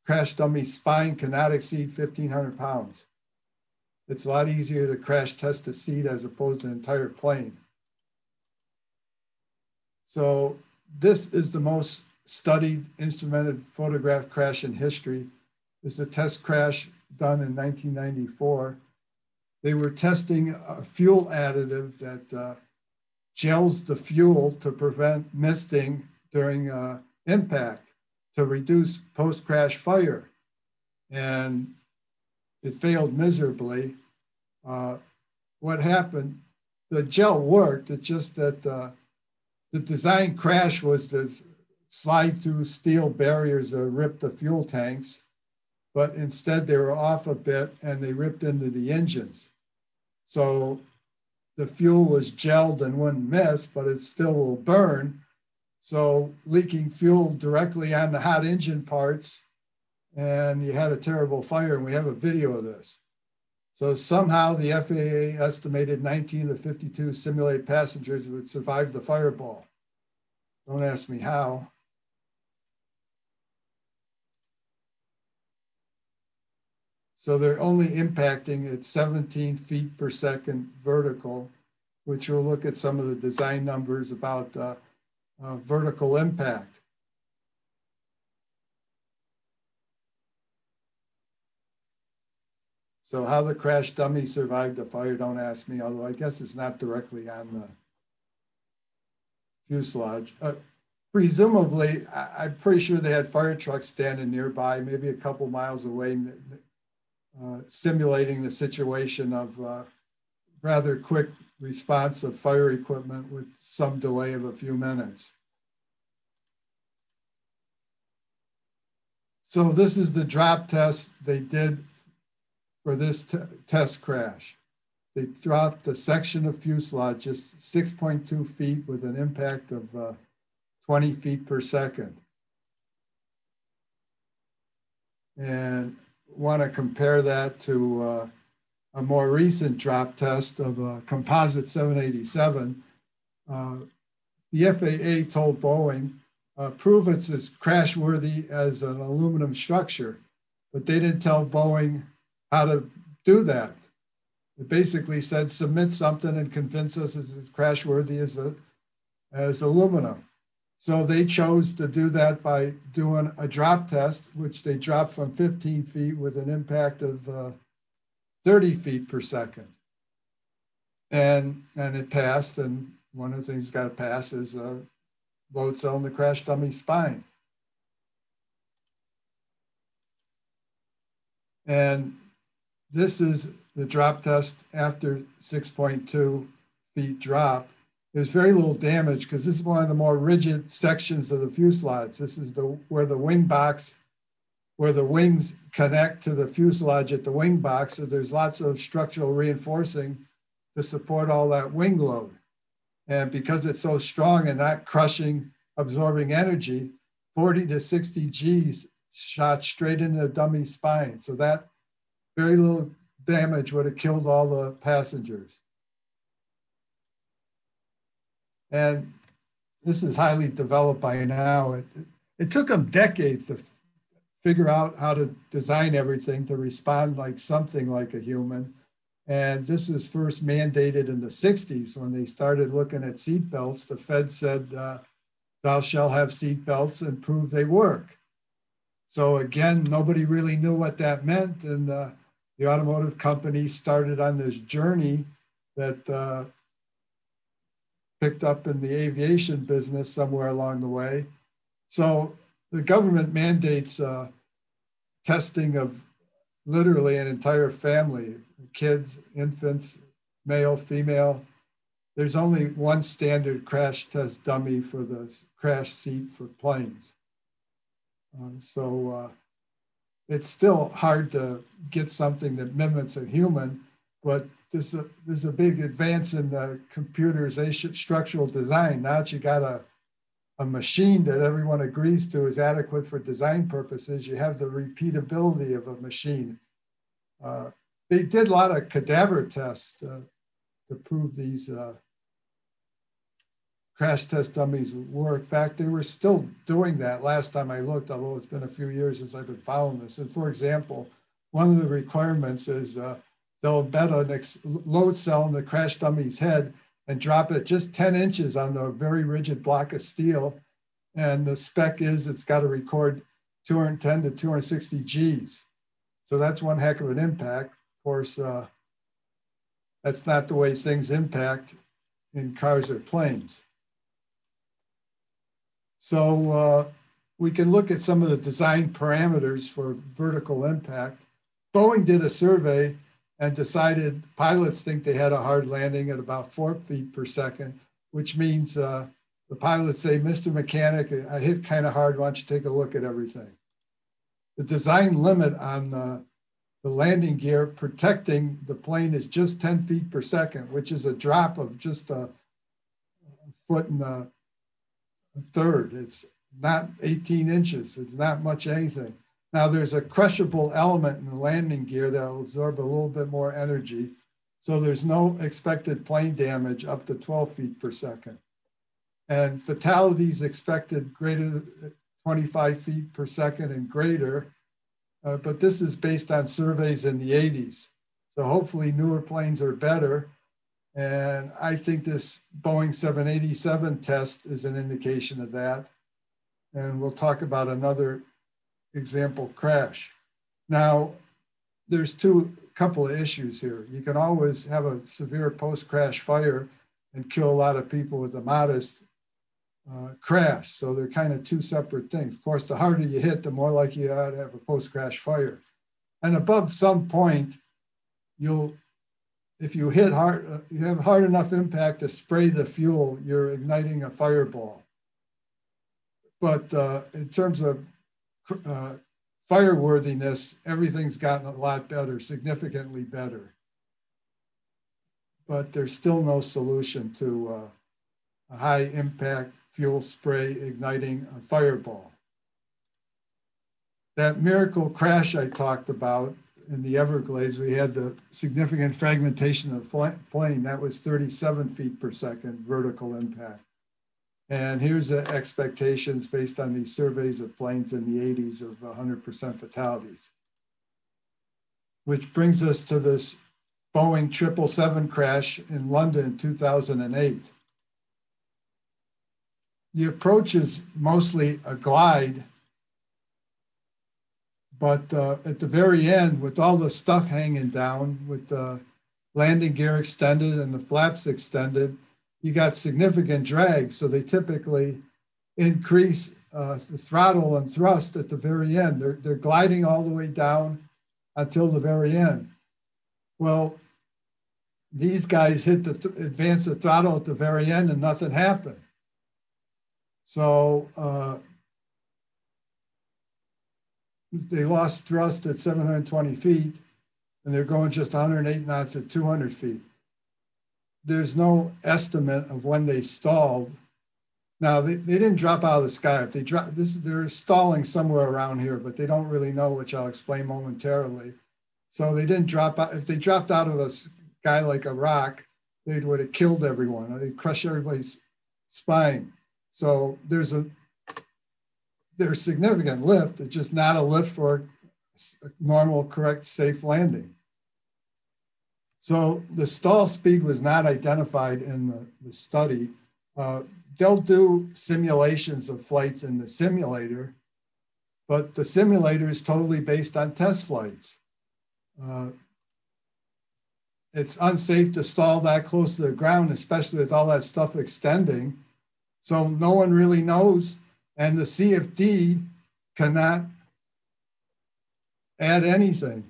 S1: crash dummy spine cannot exceed 1,500 pounds. It's a lot easier to crash test a seat as opposed to an entire plane. So this is the most studied instrumented photograph crash in history. It's a test crash done in 1994. They were testing a fuel additive that uh, gels the fuel to prevent misting during uh, impact to reduce post-crash fire. And it failed miserably. Uh, what happened, the gel worked, it's just that uh, the design crash was to slide through steel barriers that ripped the fuel tanks, but instead they were off a bit and they ripped into the engines. So the fuel was gelled and wouldn't miss, but it still will burn. So leaking fuel directly on the hot engine parts, and you had a terrible fire, and we have a video of this. So somehow the FAA estimated 19 to 52 simulated passengers would survive the fireball. Don't ask me how. So they're only impacting at 17 feet per second vertical, which we'll look at some of the design numbers about uh, uh, vertical impact. So how the crash dummy survived the fire, don't ask me, although I guess it's not directly on the fuselage. Uh, presumably, I, am pretty sure they had fire trucks standing nearby, maybe a couple miles away, uh, simulating the situation of uh, rather quick response of fire equipment with some delay of a few minutes. So this is the drop test they did for this test crash. They dropped a section of fuselage just 6.2 feet with an impact of uh, 20 feet per second. And want to compare that to uh, a more recent drop test of a composite 787. Uh, the FAA told Boeing, uh, prove it's as crash worthy as an aluminum structure, but they didn't tell Boeing how to do that. It basically said submit something and convince us it's as crash worthy as, a, as aluminum. So they chose to do that by doing a drop test, which they dropped from 15 feet with an impact of uh, 30 feet per second. And, and it passed. And one of the things got to pass is a load cell in the crash dummy spine. And this is the drop test after 6.2 feet drop. There's very little damage because this is one of the more rigid sections of the fuselage. This is the where the wing box, where the wings connect to the fuselage at the wing box. So there's lots of structural reinforcing to support all that wing load. And because it's so strong and not crushing, absorbing energy, 40 to 60 G's shot straight into the dummy spine. So that very little damage would have killed all the passengers. And this is highly developed by now. It, it took them decades to figure out how to design everything to respond like something like a human. And this was first mandated in the 60s when they started looking at seat belts. The Fed said, uh, thou shall have seat belts and prove they work. So again, nobody really knew what that meant. And uh, the automotive company started on this journey that uh, picked up in the aviation business somewhere along the way. So the government mandates uh, testing of literally an entire family kids, infants, male, female. There's only one standard crash test dummy for the crash seat for planes. Uh, so uh, it's still hard to get something that mimics a human, but there's a, there's a big advance in the computerization structural design. Now that you got a, a machine that everyone agrees to is adequate for design purposes, you have the repeatability of a machine. Uh, they did a lot of cadaver tests uh, to prove these uh, crash test dummies were. In fact, they were still doing that last time I looked, although it's been a few years since I've been following this. And for example, one of the requirements is uh, they'll embed a load cell in the crash dummy's head and drop it just 10 inches on the very rigid block of steel. And the spec is it's got to record 210 to 260 Gs. So that's one heck of an impact. Of course, uh, that's not the way things impact in cars or planes. So uh, we can look at some of the design parameters for vertical impact. Boeing did a survey and decided pilots think they had a hard landing at about four feet per second, which means uh, the pilots say, Mr. Mechanic, I hit kind of hard. Why don't you take a look at everything? The design limit on the, the landing gear protecting the plane is just 10 feet per second, which is a drop of just a foot and a, third. It's not 18 inches. It's not much anything. Now there's a crushable element in the landing gear that will absorb a little bit more energy. So there's no expected plane damage up to 12 feet per second. And fatalities expected greater than 25 feet per second and greater. Uh, but this is based on surveys in the 80s. So hopefully newer planes are better. And I think this Boeing 787 test is an indication of that. And we'll talk about another example crash. Now, there's two couple of issues here. You can always have a severe post-crash fire and kill a lot of people with a modest uh, crash. So they're kind of two separate things. Of course, the harder you hit, the more likely you are to have a post-crash fire. And above some point, you'll, if you hit hard, uh, you have hard enough impact to spray the fuel, you're igniting a fireball. But uh, in terms of uh, fireworthiness, everything's gotten a lot better, significantly better. But there's still no solution to uh, a high impact fuel spray igniting a fireball. That miracle crash I talked about in the Everglades, we had the significant fragmentation of plane. That was 37 feet per second vertical impact. And here's the expectations based on these surveys of planes in the 80s of 100% fatalities. Which brings us to this Boeing 777 crash in London in 2008. The approach is mostly a glide, but uh, at the very end, with all the stuff hanging down, with the landing gear extended and the flaps extended, you got significant drag. So they typically increase uh, the throttle and thrust at the very end. They're, they're gliding all the way down until the very end. Well, these guys hit the th- advance the throttle at the very end and nothing happened. So uh, they lost thrust at 720 feet and they're going just 108 knots at 200 feet there's no estimate of when they stalled. Now they, they didn't drop out of the sky. If they drop this, they're stalling somewhere around here, but they don't really know, which I'll explain momentarily. So they didn't drop out. If they dropped out of a sky like a rock, they would have killed everyone. They crush everybody's spine. So there's a there's significant lift. It's just not a lift for a normal, correct, safe landing. So the stall speed was not identified in the, the study. Uh, they'll do simulations of flights in the simulator, but the simulator is totally based on test flights. Uh, it's unsafe to stall that close to the ground, especially with all that stuff extending. So no one really knows. And the CFD cannot add anything.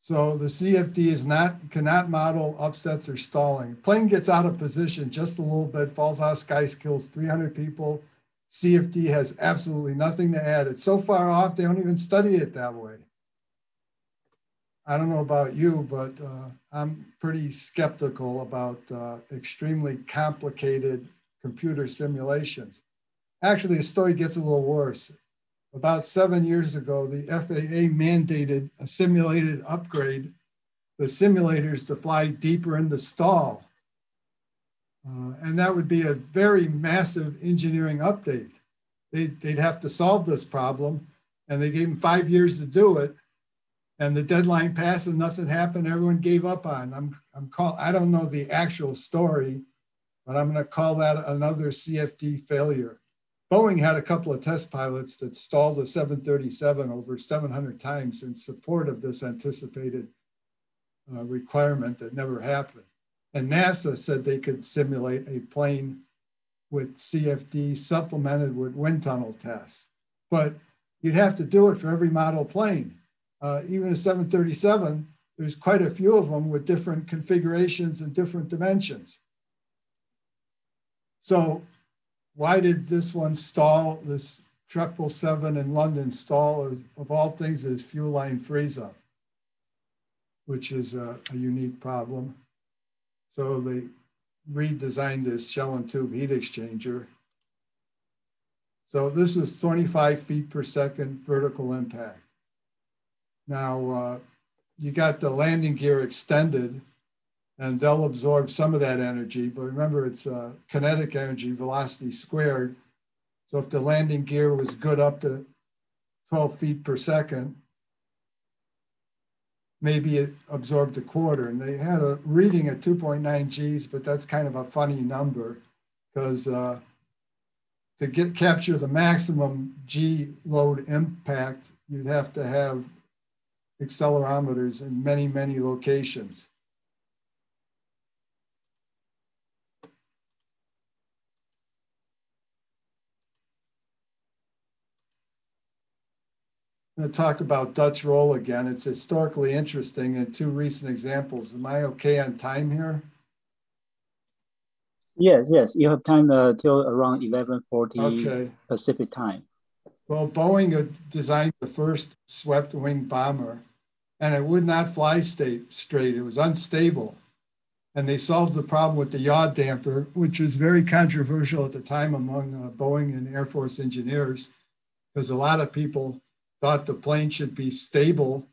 S1: So the CFD is not cannot model upsets or stalling. Plane gets out of position just a little bit, falls out of sky, kills 300 people. CFD has absolutely nothing to add. It's so far off, they don't even study it that way. I don't know about you, but uh, I'm pretty skeptical about uh, extremely complicated computer simulations. Actually, the story gets a little worse about seven years ago, the FAA mandated a simulated upgrade the simulators to fly deeper into stall. Uh, and that would be a very massive engineering update. They'd, they'd have to solve this problem, and they gave them five years to do it. And the deadline passed, and nothing happened. Everyone gave up on. I'm, I'm call. I don't know the actual story, but I'm going to call that another CFD failure. Boeing had a couple of test pilots that stalled the 737 over 700 times in support of this anticipated uh, requirement that never happened. And NASA said they could simulate a plane with CFD supplemented with wind tunnel tests. But you'd have to do it for every model plane. Uh, even a 737, there's quite a few of them with different configurations and different dimensions. So why did this one stall, this triple seven in London stall, of, of all things, is fuel line freeze up, which is a, a unique problem. So they redesigned this shell and tube heat exchanger. So this was 25 feet per second vertical impact. Now, uh, you got the landing gear extended and they'll absorb some of that energy. But remember, it's uh, kinetic energy, velocity squared. So if the landing gear was good up to 12 feet per second, maybe it absorbed a quarter. And they had a reading at 2.9 Gs, but that's kind of a funny number because uh, to get capture the maximum G load impact, you'd have to have accelerometers in many, many locations. Going to talk about Dutch roll again. It's historically interesting and two recent examples. Am I okay on time here?
S2: Yes, yes. You have time uh, till around 11.40 okay. Pacific time.
S1: Well, Boeing designed the first swept wing bomber, and it would not fly straight. It was unstable. And they solved the problem with the yaw damper, which was very controversial at the time among uh, Boeing and Air Force engineers, because a lot of people thought the plane should be stable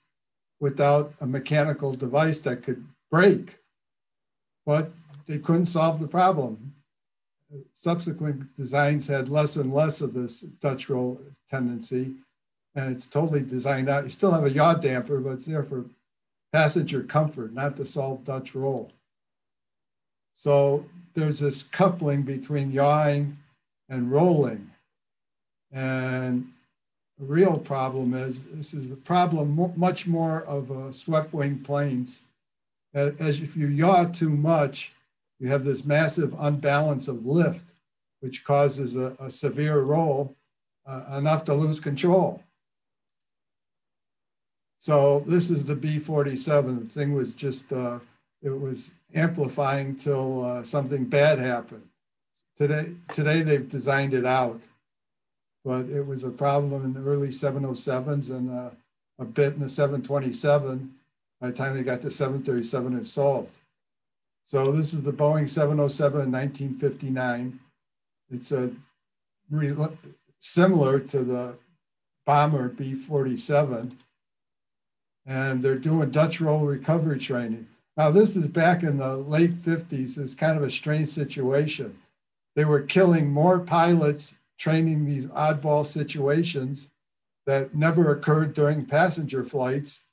S1: without a mechanical device that could break. But they couldn't solve the problem subsequent designs had less and less of this Dutch roll tendency, and it's totally designed out. You still have a yaw damper, but it's there for passenger comfort, not to solve Dutch roll. So there's this coupling between yawing and rolling. And the real problem is this is a problem much more of uh, swept wing planes. As if you yaw too much, you have this massive unbalance of lift, which causes a, a severe roll, uh, enough to lose control. So this is the B-47. The thing was just, uh, it was amplifying till uh, something bad happened. Today, today they've designed it out, but it was a problem in the early 707s and uh, a bit in the 727. By the time they got to 737, it solved. So this is the Boeing 707 in 1959. It's a similar to the bomber B-47. And they're doing Dutch roll recovery training. Now this is back in the late 50s. It's kind of a strange situation. They were killing more pilots training these oddball situations that never occurred during passenger flights.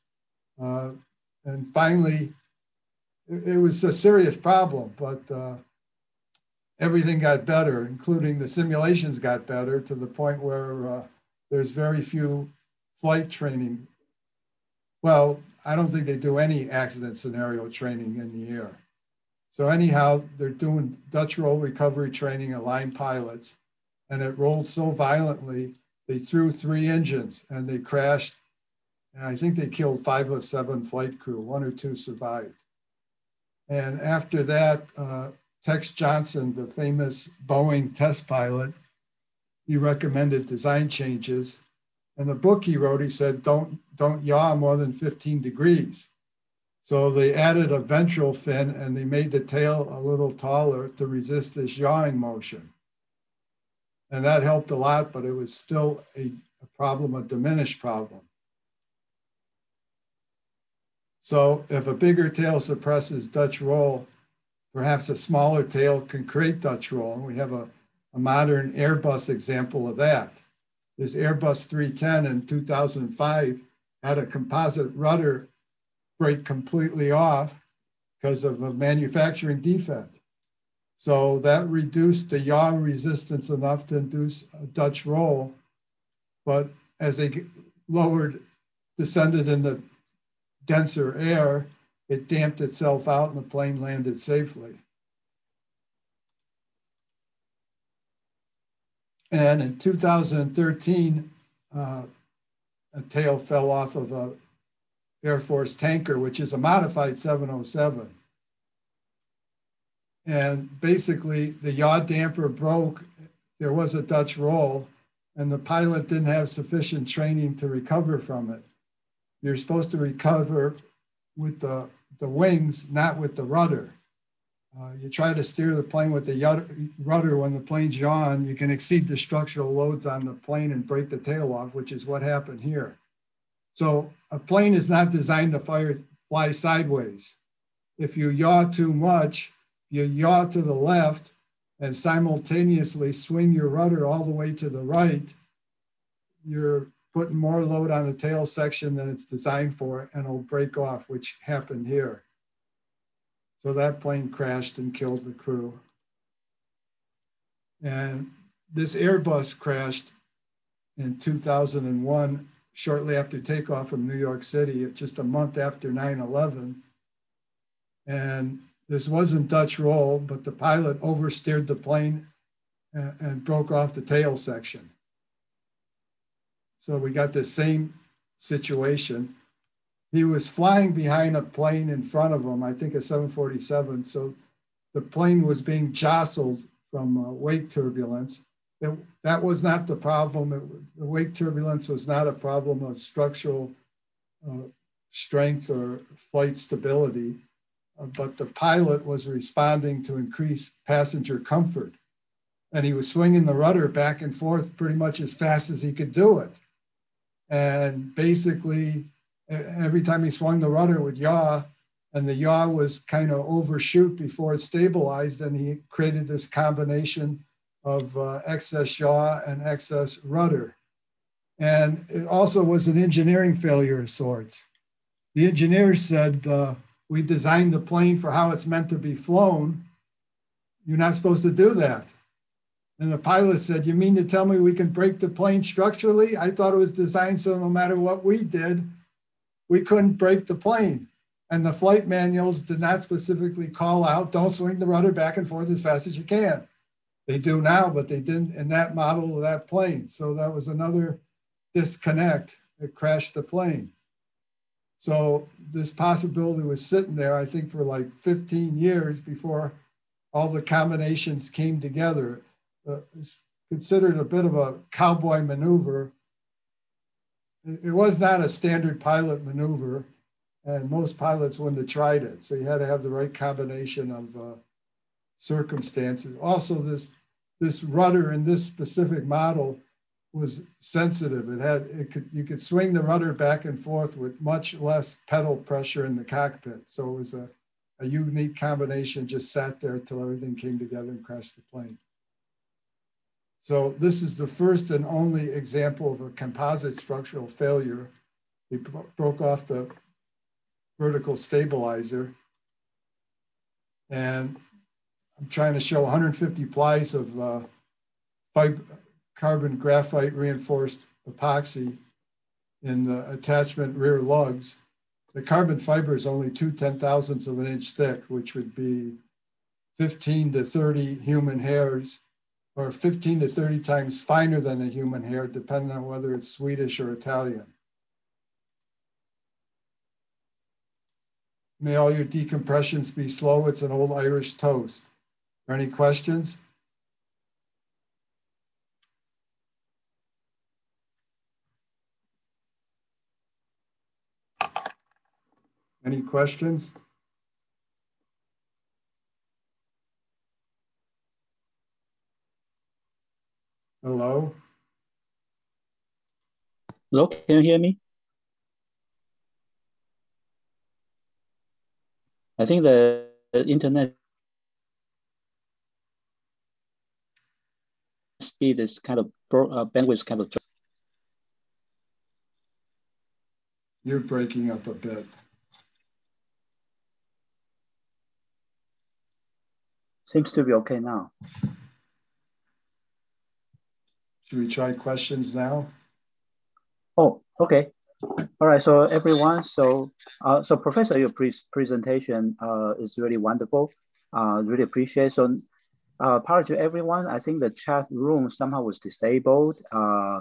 S1: Uh, and finally, it, was a serious problem, but uh, everything got better, including the simulations got better to the point where uh, there's very few flight training. Well, I don't think they do any accident scenario training in the air. So anyhow, they're doing Dutch roll recovery training of line pilots, and it rolled so violently they threw three engines and they crashed. And I think they killed five of seven flight crew. One or two survived. And after that, uh, Tex Johnston, the famous Boeing test pilot, he recommended design changes. And the book he wrote, he said, don't, don't yaw more than 15 degrees. So they added a ventral fin and they made the tail a little taller to resist this yawing motion. And that helped a lot, but it was still a, a problem, a diminished problem. So if a bigger tail suppresses Dutch roll, perhaps a smaller tail can create Dutch roll. And we have a, a modern Airbus example of that. This Airbus 310 in 2005 had a composite rudder break completely off because of a manufacturing defect. So that reduced the yaw resistance enough to induce a Dutch roll. But as they lowered, descended in the denser air, it damped itself out and the plane landed safely. And in 2013, uh, a tail fell off of a Air Force tanker, which is a modified 707. And basically, the yaw damper broke. There was a Dutch roll, and the pilot didn't have sufficient training to recover from it you're supposed to recover with the, the wings, not with the rudder. Uh, you try to steer the plane with the rudder when the plane's yawn, you can exceed the structural loads on the plane and break the tail off, which is what happened here. So a plane is not designed to fire, fly sideways. If you yaw too much, you yaw to the left and simultaneously swing your rudder all the way to the right, you're putting more load on the tail section than it's designed for and it'll break off, which happened here. So that plane crashed and killed the crew. And this Airbus crashed in 2001, shortly after takeoff from New York City, just a month after 9 11. And this wasn't Dutch roll, but the pilot oversteered the plane and, and broke off the tail section. So we got the same situation. He was flying behind a plane in front of him, I think a 747. So the plane was being jostled from uh, wake turbulence. it, that was not the problem. It, the wake turbulence was not a problem of structural uh, strength or flight stability, but the pilot was responding to increase passenger comfort. And he was swinging the rudder back and forth pretty much as fast as he could do it. And basically, every time he swung the rudder, would yaw, and the yaw was kind of overshoot before it stabilized. And he created this combination of uh, excess yaw and excess rudder. And it also was an engineering failure of sorts. The engineers said, uh, We designed the plane for how it's meant to be flown. You're not supposed to do that. And the pilot said, You mean to tell me we can break the plane structurally? I thought it was designed so no matter what we did, we couldn't break the plane. And the flight manuals did not specifically call out, don't swing the rudder back and forth as fast as you can. They do now, but they didn't in that model of that plane. So that was another disconnect that crashed the plane. So this possibility was sitting there, I think, for like 15 years before all the combinations came together. Uh, it's considered a bit of a cowboy maneuver. It, it was not a standard pilot maneuver, and most pilots wouldn't have tried it. So you had to have the right combination of uh, circumstances. Also, this this rudder in this specific model was sensitive. It had it could you could swing the rudder back and forth with much less pedal pressure in the cockpit. So it was a, a unique combination, just sat there until everything came together and crashed the plane. So this is the first and only example of a composite structural failure. We broke off the vertical stabilizer. And I'm trying to show 150 plies of uh, carbon graphite reinforced epoxy in the attachment rear lugs. The carbon fiber is only two ten thousandths of an inch thick, which would be 15 to 30 human hairs or 15 to 30 times finer than a human hair, depending on whether it's Swedish or Italian. May all your decompressions be slow. It's an old Irish toast. Any questions? Any questions? Hello?
S2: Hello, can you hear me? I think the internet speed is kind of uh, bandwidth kind of.
S1: You're breaking up a bit.
S2: Seems to be okay now.
S1: Should we try questions now?
S2: Oh, okay. All right, so everyone, so uh, so Professor, your pre presentation uh, is really wonderful. Uh, really appreciate. So uh, prior to everyone, I think the chat room somehow was disabled. Uh,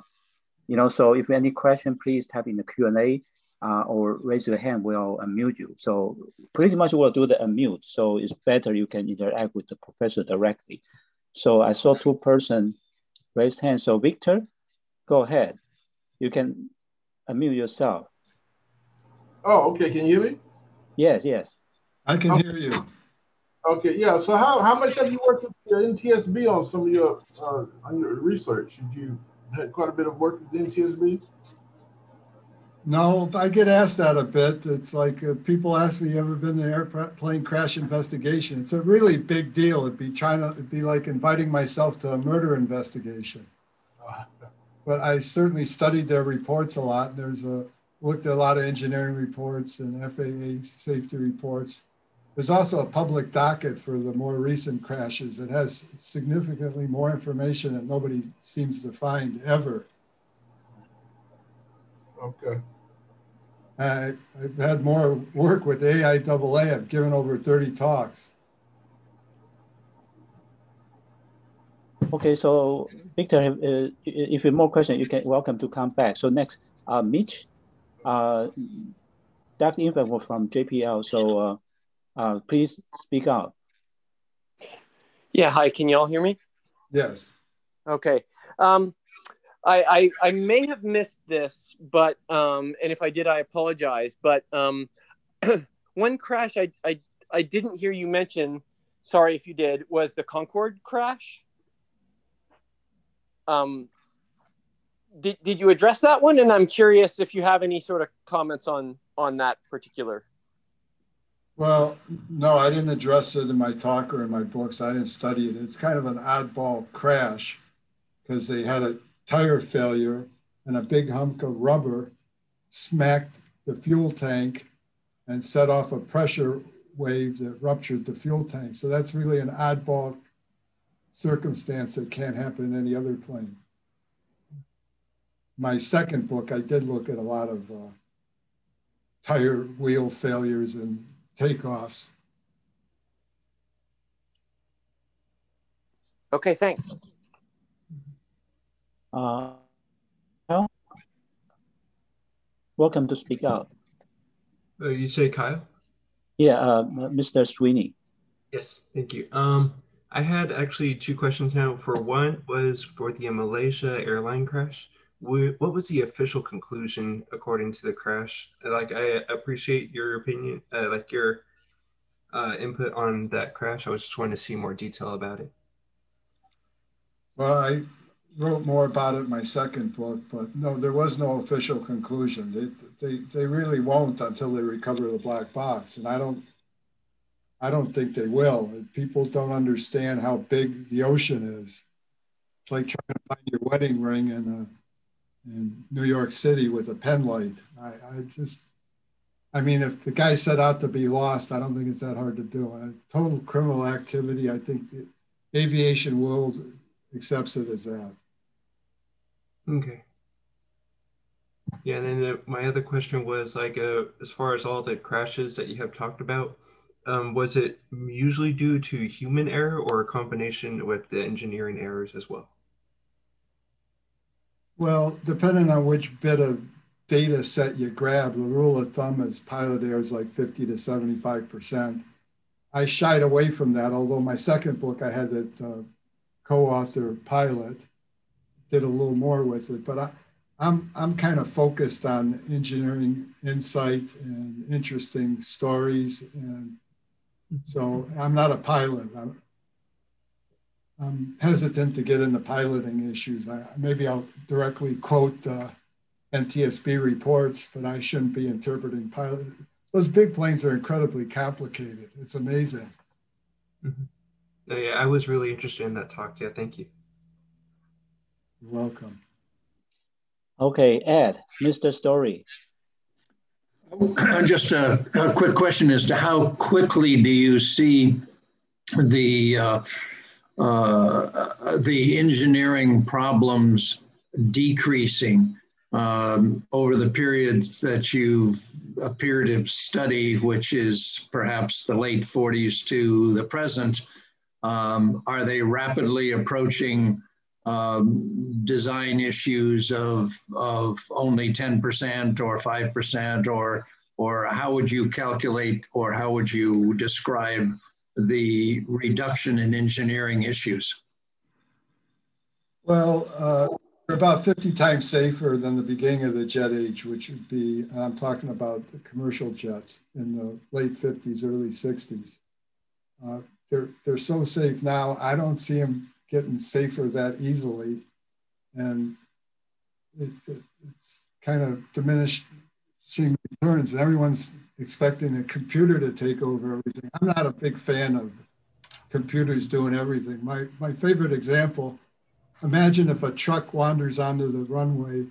S2: you know, so if any question, please type in the Q&A uh, or raise your hand, we'll unmute you. So pretty much we'll do the unmute. So it's better you can interact with the professor directly. So I saw two person raise hand. So Victor, go ahead. You can unmute yourself.
S3: Oh, okay. Can you hear me?
S2: Yes, yes.
S1: I can hear you.
S3: Okay, yeah. So how, how much have you worked with the NTSB on some of your uh, on your research? Did you had quite a bit of work with the NTSB?
S1: No, I get asked that a bit. It's like uh, people ask me, "Ever been in an airplane crash investigation?" It's a really big deal. It'd be trying to, it'd be like inviting myself to a murder investigation. but I certainly studied their reports a lot. There's a looked at a lot of engineering reports and FAA safety reports. There's also a public docket for the more recent crashes that has significantly more information that nobody seems to find ever.
S3: Okay.
S1: I, have had more work with AIAA. I've given over 30 talks.
S2: Okay, so Victor, uh, if you have more questions, you can welcome to come back. So next, uh, Mitch, uh, Dr. Info from JPL. So uh, uh, please speak out.
S4: Yeah, hi, can you all hear me?
S1: Yes.
S4: Okay. Um, I, I, I may have missed this, but um, and if I did, I apologize. But um, one crash I, I I didn't hear you mention. Sorry if you did. Was the Concorde crash? Um, did, did you address that one? And I'm curious if you have any sort of comments on on that particular.
S1: Well, no, I didn't address it in my talk or in my books. I didn't study it. It's kind of an oddball crash because they had a tire failure and a big hunk of rubber smacked the fuel tank and set off a pressure wave that ruptured the fuel tank. So that's really an oddball circumstance that can't happen in any other plane. My second book, I did look at a lot of uh, tire wheel failures and takeoffs.
S4: Okay, thanks.
S2: Uh, well, welcome to speak out.
S5: Uh, you say Kyle?
S2: Yeah, uh, Mr. Sweeney.
S5: Yes, thank you. Um, I had actually two questions now. For one was for the Malaysia airline crash. What was the official conclusion according to the crash? Like, I appreciate your opinion, uh, like your uh, input on that crash. I was just wanting to see more detail about it.
S1: Well, I wrote more about it in my second book, but no, there was no official conclusion. They, they, they really won't until they recover the black box. And I don't, I don't think they will. People don't understand how big the ocean is. It's like trying to find your wedding ring in, a, in New York City with a pen light. I, I just, I mean, if the guy set out to be lost, I don't think it's that hard to do. And total criminal activity, I think the aviation world accepts it as that.
S5: Okay. Yeah, and then uh, my other question was like, uh, as far as all the crashes that you have talked about, um, was it usually due to human error or a combination with the engineering errors as well?
S1: Well, depending on which bit of data set you grab, the rule of thumb is pilot error is like 50 to 75%. I shied away from that, although my second book, I had that uh, co-author pilot did a little more with it, but I, I'm, I'm kind of focused on engineering insight and interesting stories. And so I'm not a pilot. I'm, I'm hesitant to get into piloting issues. I, maybe I'll directly quote uh, NTSB reports, but I shouldn't be interpreting pilot. Those big planes are incredibly complicated. It's amazing.
S5: Mm-hmm. Yeah, I was really interested in that talk. Yeah, thank you.
S1: You're welcome.
S2: Okay, Ed, Mr. Story.
S6: Just a, a, quick question as to how quickly do you see the uh, uh, the engineering problems decreasing um, over the periods that you've appeared to study, which is perhaps the late 40s to the present? Um, are they rapidly approaching um, design issues of, of only 10% or 5% or, or how would you calculate or how would you describe the reduction in engineering issues?
S1: Well, uh, we're about 50 times safer than the beginning of the jet age, which would be, and I'm talking about the commercial jets in the late 50s, early 60s. Uh, they're, they're so safe now, I don't see them getting safer that easily. And it's, it's kind of diminished seeing returns. Everyone's expecting a computer to take over everything. I'm not a big fan of computers doing everything. My, my favorite example, imagine if a truck wanders onto the runway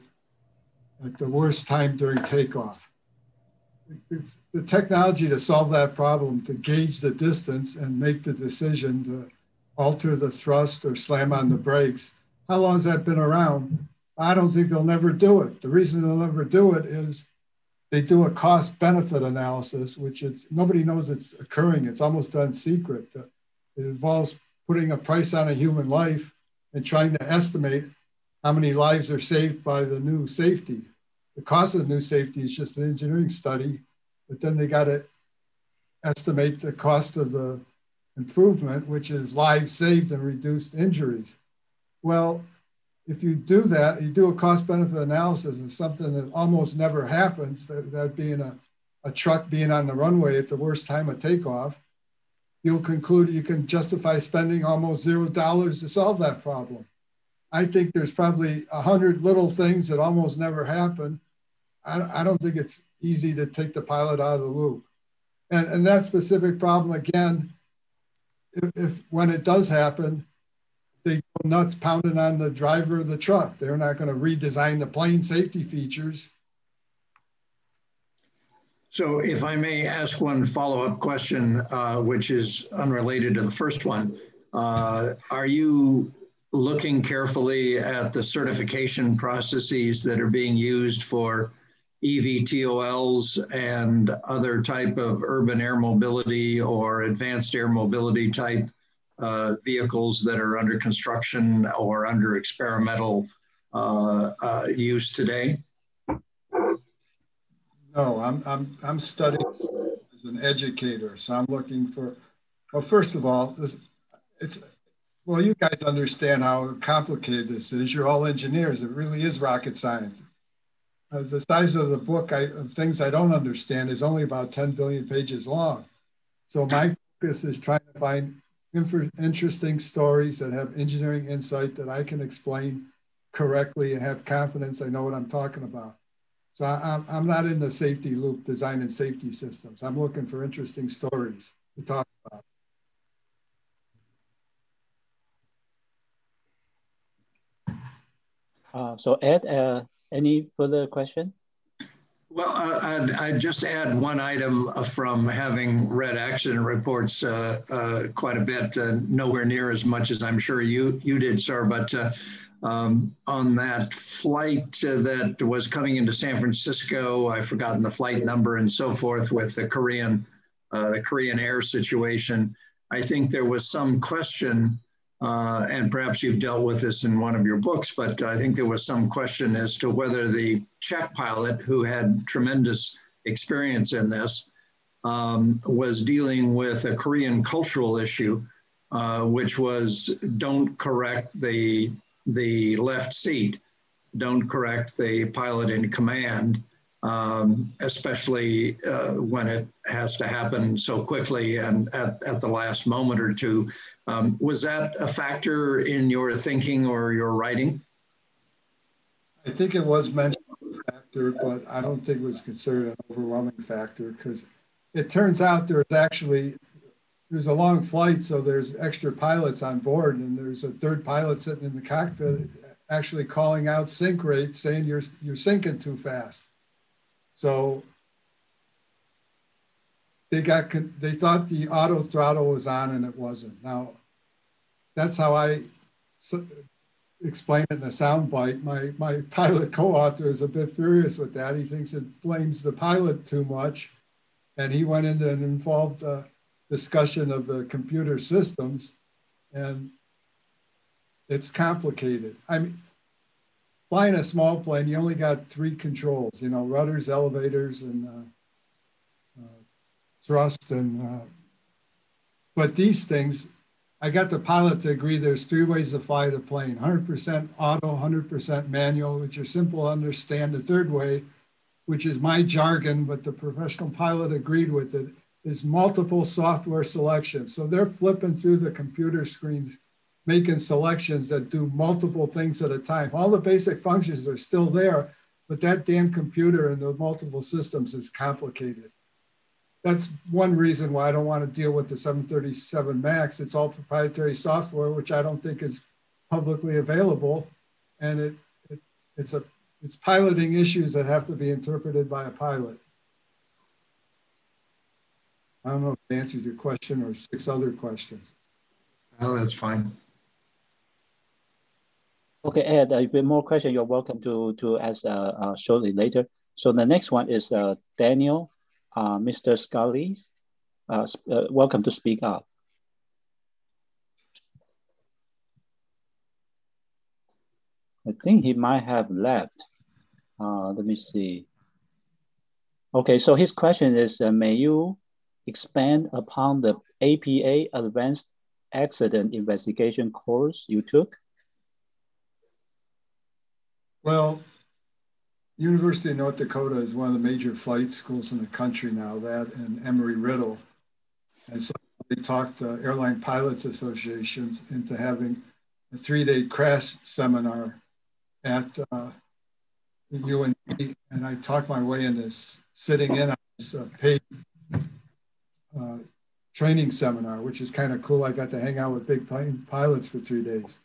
S1: at the worst time during takeoff. It's the technology to solve that problem, to gauge the distance and make the decision to alter the thrust or slam on the brakes. How long has that been around? I don't think they'll never do it. The reason they'll never do it is they do a cost benefit analysis, which is nobody knows it's occurring. It's almost done secret. Uh, it involves putting a price on a human life and trying to estimate how many lives are saved by the new safety. The cost of the new safety is just an engineering study, but then they got to estimate the cost of the improvement, which is lives saved and reduced injuries. Well, if you do that, you do a cost benefit analysis and something that almost never happens, that, that being a, a truck being on the runway at the worst time of takeoff, you'll conclude you can justify spending almost zero dollars to solve that problem. I think there's probably a hundred little things that almost never happen. I, I don't think it's easy to take the pilot out of the loop. And, and that specific problem, again, if, if when it does happen, they go nuts pounding on the driver of the truck. They're not going to redesign the plane safety features.
S6: So if I may ask one follow-up question, uh, which is unrelated to the first one, uh, are you looking carefully at the certification processes that are being used for EVTOLs and other type of urban air mobility or advanced air mobility type uh, vehicles that are under construction or under experimental uh, uh, use today?
S1: No, I'm, I'm, I'm studying as an educator. So I'm looking for, well, first of all, this, it's, well, you guys understand how complicated this is. You're all engineers. It really is rocket science. Uh, the size of the book I, of things I don't understand is only about 10 billion pages long. So my focus is trying to find interesting stories that have engineering insight that I can explain correctly and have confidence I know what I'm talking about. So I, am not in the safety loop design and safety systems. I'm looking for interesting stories to talk about.
S2: Uh, so Ed, uh, any further question?
S6: Well, uh, I'd, I'd, just add one item from having read accident reports uh, uh, quite a bit, uh, nowhere near as much as I'm sure you you did, sir. But uh, um, on that flight uh, that was coming into San Francisco, I've forgotten the flight number and so forth with the Korean the Korean Air situation. I think there was some question uh, and perhaps you've dealt with this in one of your books, but I think there was some question as to whether the check pilot, who had tremendous experience in this, um, was dealing with a Korean cultural issue, uh, which was don't correct the, the left seat, don't correct the pilot in command um, especially uh, when it has to happen so quickly and at, at the last moment or two. Um, was that a factor in your thinking or your writing?
S1: I think it was mentioned factor, but I don't think it was considered an overwhelming factor because it turns out there's actually there's a long flight, so there's extra pilots on board, and there's a third pilot sitting in the cockpit actually calling out sink rates, saying you're you're sinking too fast. So they got they thought the auto throttle was on and it wasn't. Now that's how I explain it in a soundbite. My my pilot co-author is a bit furious with that. He thinks it blames the pilot too much, and he went into an involved uh, discussion of the computer systems, and it's complicated. I mean, flying a small plane, you only got three controls, you know, rudders, elevators, and uh, uh, thrust. And uh, but these things, I got the pilot to agree. There's three ways to fly the plane: 100% auto, 100% manual, which are simple to understand. The third way, which is my jargon, but the professional pilot agreed with it, is multiple software selections. So they're flipping through the computer screens making selections that do multiple things at a time. All the basic functions are still there, but that damn computer and the multiple systems is complicated. That's one reason why I don't want to deal with the 737 MAX. It's all proprietary software, which I don't think is publicly available. And it, it it's a it's piloting issues that have to be interpreted by a pilot. I don't know if I answered your question or six other questions.
S6: Oh, that's fine.
S2: Okay, Ed, if you have more questions, you're welcome to, to ask uh, uh, shortly later. So the next one is uh, Daniel, uh, Mr. Scully. Uh, uh, welcome to speak up. I think he might have left. let me see. Okay, so his question is, may you expand upon the APA Advanced Accident Investigation course you took?
S1: Well, University of North Dakota is one of the major flight schools in the country now, that and Embry-Riddle. And so they talked Airline Pilots Associations into having a three-day crash seminar at uh, UND, and I talked my way into sitting in on this uh, paid uh, training seminar, which is kind of cool. I got to hang out with big plane pilots for three days.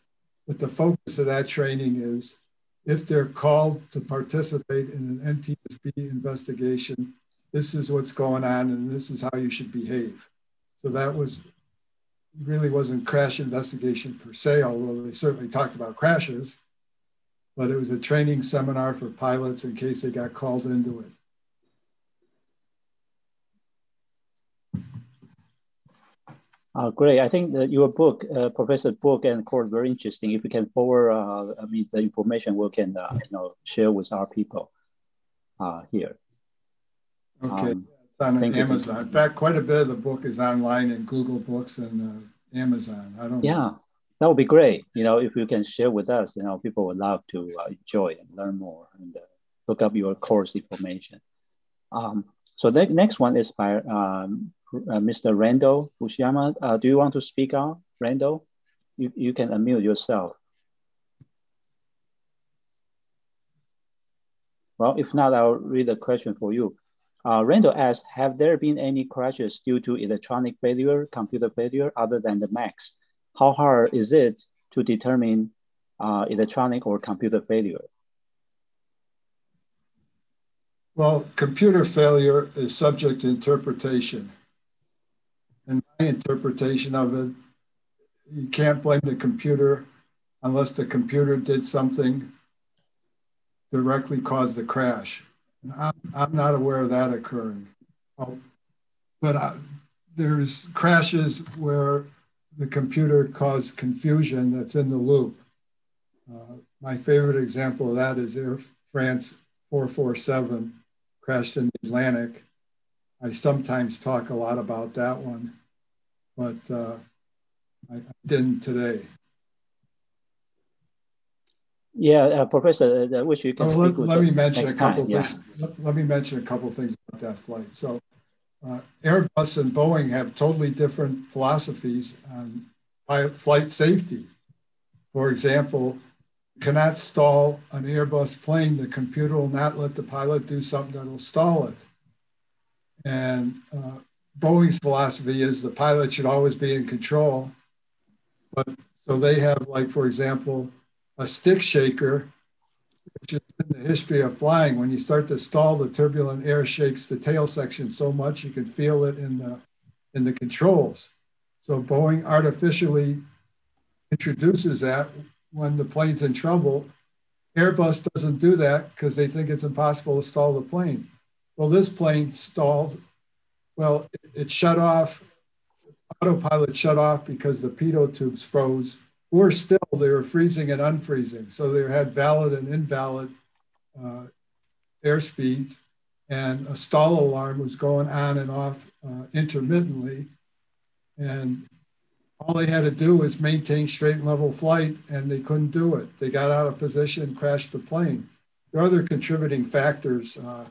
S1: But the focus of that training is if they're called to participate in an NTSB investigation, this is what's going on and this is how you should behave. So that was really wasn't crash investigation per se, although they certainly talked about crashes, but it was a training seminar for pilots in case they got called into it.
S2: Uh, great. I think that your book, uh, Professor book and course, very interesting. If you can forward, uh, I mean, the information we can, uh, you know, share with our people uh, here.
S1: Okay, um, it's on Amazon. In fact, quite a bit of the book is online in Google Books and uh, Amazon. I don't.
S2: Yeah, know. that would be great. You know, if you can share with us, you know, people would love to enjoy and learn more and look up your course information. Um, so the next one is by um, Mr. Randall Fushiyama. Uh, do you want to speak out, Randall? You, you can unmute yourself. Well, if not, I'll read the question for you. Uh, Randall asks, have there been any crashes due to electronic failure, computer failure, other than the MAX? How hard is it to determine uh, electronic or computer failure?
S1: Well, computer failure is subject to interpretation interpretation of it, you can't blame the computer unless the computer did something directly caused the crash. I'm, I'm not aware of that occurring. Oh, but I, there's crashes where the computer caused confusion that's in the loop. Uh, my favorite example of that is Air France 447 crashed in the Atlantic I sometimes talk a lot about that one, but uh, I, didn't today.
S2: Yeah, uh, Professor, I wish you can.
S1: Oh, let, let me mention a couple time. things. Yeah. Let, let, me mention a couple things about that flight. So, uh, Airbus and Boeing have totally different philosophies on flight safety. For example, cannot stall an Airbus plane. The computer will not let the pilot do something that will stall it. And uh, Boeing's philosophy is the pilot should always be in control. But so they have, like, for example, a stick shaker, which is in the history of flying. When you start to stall, the turbulent air shakes the tail section so much you can feel it in the in the controls. So Boeing artificially introduces that when the plane's in trouble. Airbus doesn't do that because they think it's impossible to stall the plane. Well, this plane stalled. Well, it, shut off. Autopilot shut off because the pitot tubes froze. Worse still, they were freezing and unfreezing. So they had valid and invalid uh, air speeds. And a stall alarm was going on and off uh, intermittently. And all they had to do was maintain straight and level flight, and they couldn't do it. They got out of position, crashed the plane. There are other contributing factors. Uh,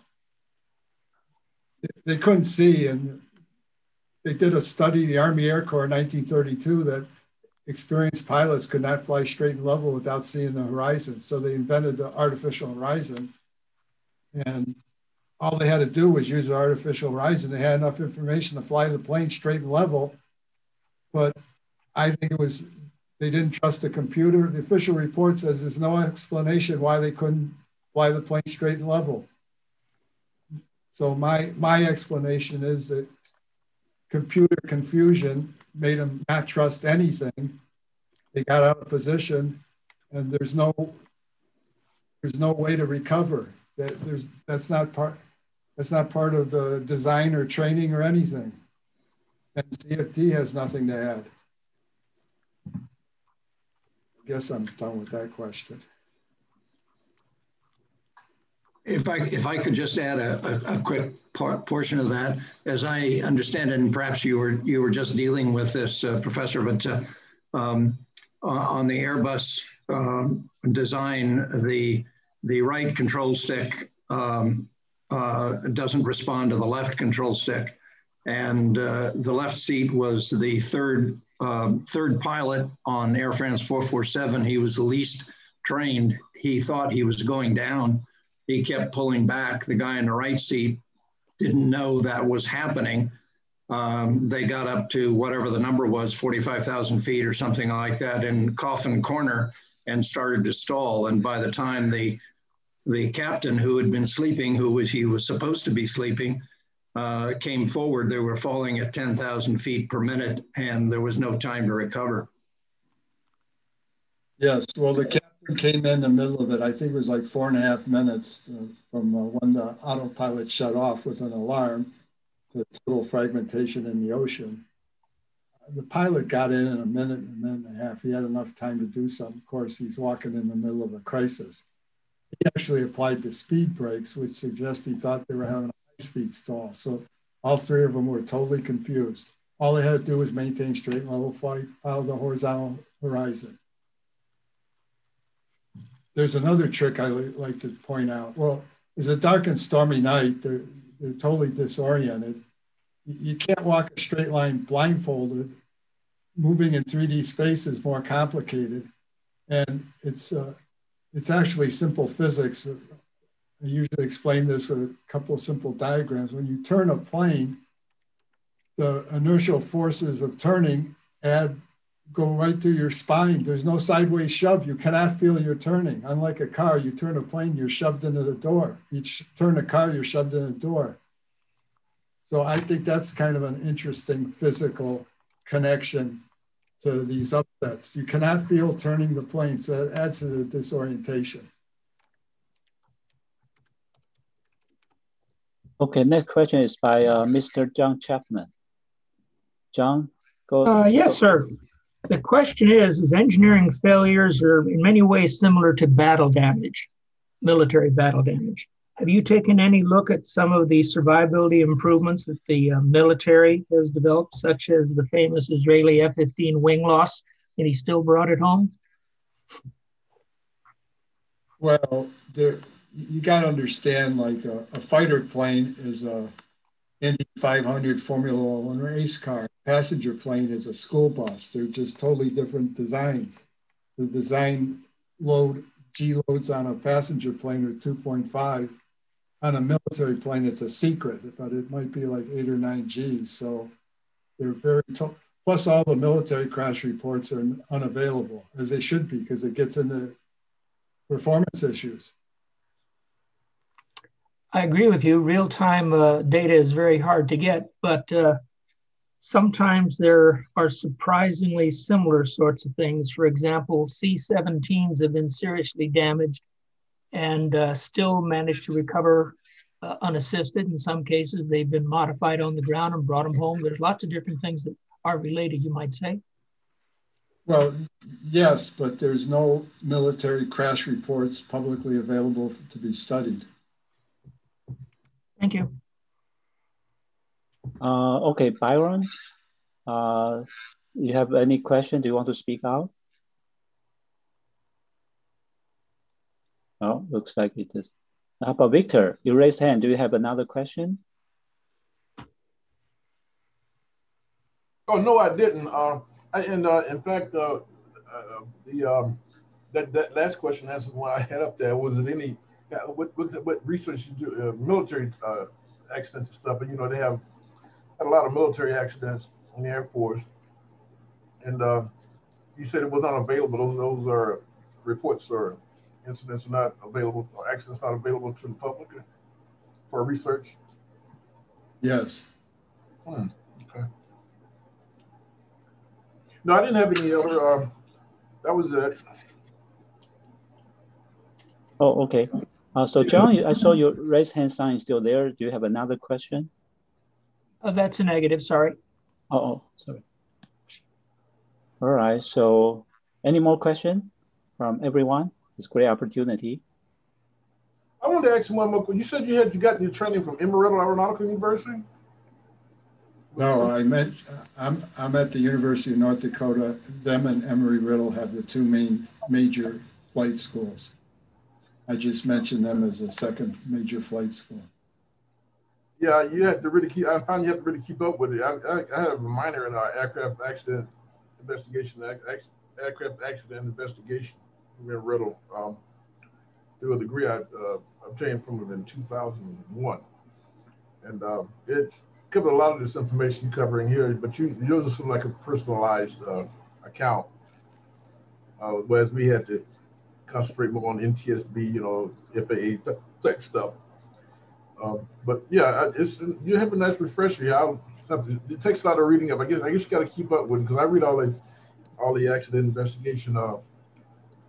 S1: they couldn't see. And they did a study, the Army Air Corps in 1932, that experienced pilots could not fly straight and level without seeing the horizon. So they invented the artificial horizon. And all they had to do was use the artificial horizon. They had enough information to fly the plane straight and level. But I think it was, they didn't trust the computer. The official report says there's no explanation why they couldn't fly the plane straight and level. So my, my explanation is that computer confusion made them not trust anything. They got out of position and there's no, there's no way to recover. That there's, that's not part, that's not part of the design or training or anything. And CFD has nothing to add. I guess I'm done with that question.
S6: If I, if I could just add a, a, a quick portion of that, as I understand it, and perhaps you were, you were just dealing with this, uh, Professor, but uh, um, on the Airbus um, design, the the right control stick um, uh, doesn't respond to the left control stick. And uh, the left seat was the third, um, third pilot on Air France 447. He was the least trained. He thought he was going down. He kept pulling back. The guy in the right seat didn't know that was happening. Um, they got up to whatever the number was, 45,000 feet or something like that in Coffin Corner and started to stall. And by the time the the captain who had been sleeping, who was he was supposed to be sleeping, uh, came forward. They were falling at 10,000 feet per minute, and there was no time to recover.
S1: Yes, well, the came in the middle of it. I think it was like four and a half minutes to, from uh, when the autopilot shut off with an alarm to total fragmentation in the ocean. The pilot got in in a minute, a minute and a half. He had enough time to do something. Of course, he's walking in the middle of a crisis. He actually applied the speed brakes, which suggests he thought they were having a high speed stall. So all three of them were totally confused. All they had to do was maintain straight level flight, follow the horizontal horizon. There's another trick I like to point out. Well, it's a dark and stormy night. They're, they're totally disoriented. You can't walk a straight line blindfolded. Moving in 3D space is more complicated. And it's, uh, it's actually simple physics. I usually explain this with a couple of simple diagrams. When you turn a plane, the inertial forces of turning add go right through your spine. There's no sideways shove. You cannot feel you're turning. Unlike a car, you turn a plane, you're shoved into the door. You turn a car, you're shoved in the door. So I think that's kind of an interesting physical connection to these upsets. You cannot feel turning the plane, so that adds to the disorientation.
S2: Okay, next question is by uh, Mr. John Chapman. John, go.
S7: Uh, yes, sir. The question is, is engineering failures are in many ways similar to battle damage, military battle damage. Have you taken any look at some of the survivability improvements that the uh, military has developed, such as the famous Israeli F 15 wing loss, and he still brought it home?
S1: Well, there, you got to understand like a, a, fighter plane is a Indy 500 Formula One race car. Passenger plane is a school bus. They're just totally different designs. The design load G loads on a passenger plane are 2.5 on a military plane, it's a secret, but it might be like eight or nine Gs. So they're very, t- plus all the military crash reports are unavailable as they should be because it gets into performance issues.
S7: I agree with you. Real time uh, data is very hard to get, but uh, sometimes there are surprisingly similar sorts of things. For example, C 17s have been seriously damaged and uh, still managed to recover uh, unassisted. In some cases, they've been modified on the ground and brought them home. There's lots of different things that are related, you might say.
S1: Well, yes, but there's no military crash reports publicly available to be studied.
S7: Thank you.
S2: Uh, okay, Byron, uh, you have any question? Do you want to speak out? Oh, looks like it is. How about Victor? You raised hand. Do you have another question?
S3: Oh no, I didn't. Uh, I, and uh, in fact, uh, uh, the um, that that last question answered one I had up there. Was it any what what, what research you do uh, military uh, accidents and stuff? And you know they have had a lot of military accidents in the Air Force, and uh, you said it was unavailable. Those those are reports or incidents are not available or accidents not available to the public for research?
S1: Yes.
S3: Hmm. Okay. No, I didn't have any other. Um, that was it.
S2: Oh, okay. Uh, so, John, I saw your raised hand sign is still there. Do you have another question?
S7: Uh, that's a negative. Sorry.
S2: Oh, oh, sorry. All right. So, any more question from everyone? It's a great opportunity.
S3: I wanted to ask you one more. You said you had you got your training from Embry-Riddle Aeronautical University.
S1: No, I meant I'm I'm at the University of North Dakota. Them and Embry-Riddle have the two main major flight schools. I just mentioned them as a second major flight school.
S3: Yeah, you have to really keep. I found you have to really keep up with it. I, I, I have a minor in our aircraft accident investigation, aircraft accident investigation Embry-Riddle um, through a degree I uh, obtained from it in 2001, and uh, it covered a lot of this information you're covering here. But you yours is sort of like a personalized uh, account, uh, whereas we had to concentrate more on NTSB, you know, FAA type stuff. Um, but yeah, it's you have a nice refresher. Yeah. It takes a lot of reading up. I guess I guess you got to keep up with because I read all the all the accident investigation uh,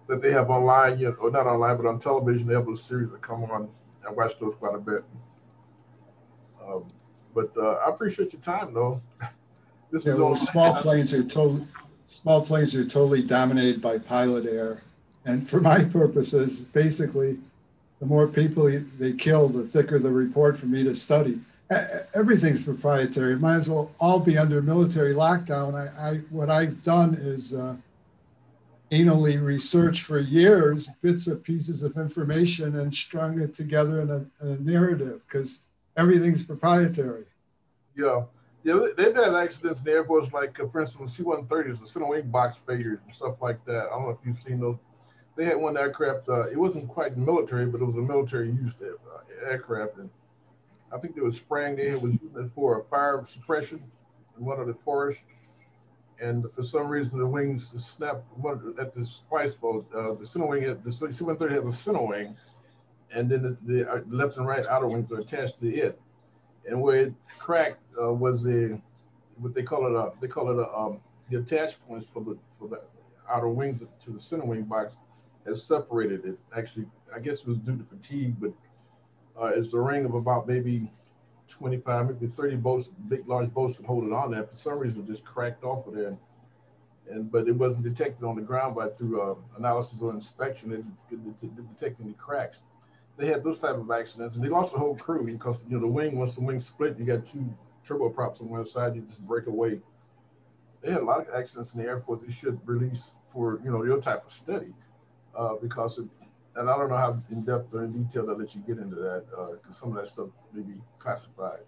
S3: that they have online, you know, or not online, but on television. They have those series that come on. I watch those quite a bit. Um, but uh, I appreciate your time, though.
S1: This yeah, well, small planes are totally small planes are totally dominated by pilot error, and for my purposes, basically the more people they kill, the thicker the report for me to study. Everything's proprietary. It might as well all be under military lockdown. I, I what I've done is uh, anally researched for years bits of pieces of information and strung it together in a, in a narrative because everything's proprietary.
S3: Yeah. Yeah, they've had accidents in the Air Force, like, uh, for instance, C-130s, the center wing box failures and stuff like that. I don't know if you've seen those they had one aircraft. Uh, it wasn't quite military, but it was a military used uh, aircraft, and I think they was spraying there. It was using it for fire suppression in one of the forests. And for some reason, the wings snapped at the splice boat. Uh, the center wing, the C-130 has a center wing, and then the, the, uh, left and right outer wings are attached to it. And where it cracked uh, was the what they call it a they call it a um, the attach points for the for the outer wings to the center wing box has separated it. Actually, I guess it was due to fatigue, but uh, it's a ring of about maybe 25, maybe 30 boats, big, large boats that hold it on there. For some reason, it just cracked off of there. And, and but it wasn't detected on the ground by through uh, analysis or inspection. It, it, it, detecting the cracks. They had those type of accidents, and they lost the whole crew because you know the wing. Once the wing split, you got two turboprops on one side. You just break away. They had a lot of accidents in the Air Force. They should release for you know your type of study uh, because it, and I don't know how in depth or in detail that let you get into that because uh, some of that stuff may be classified.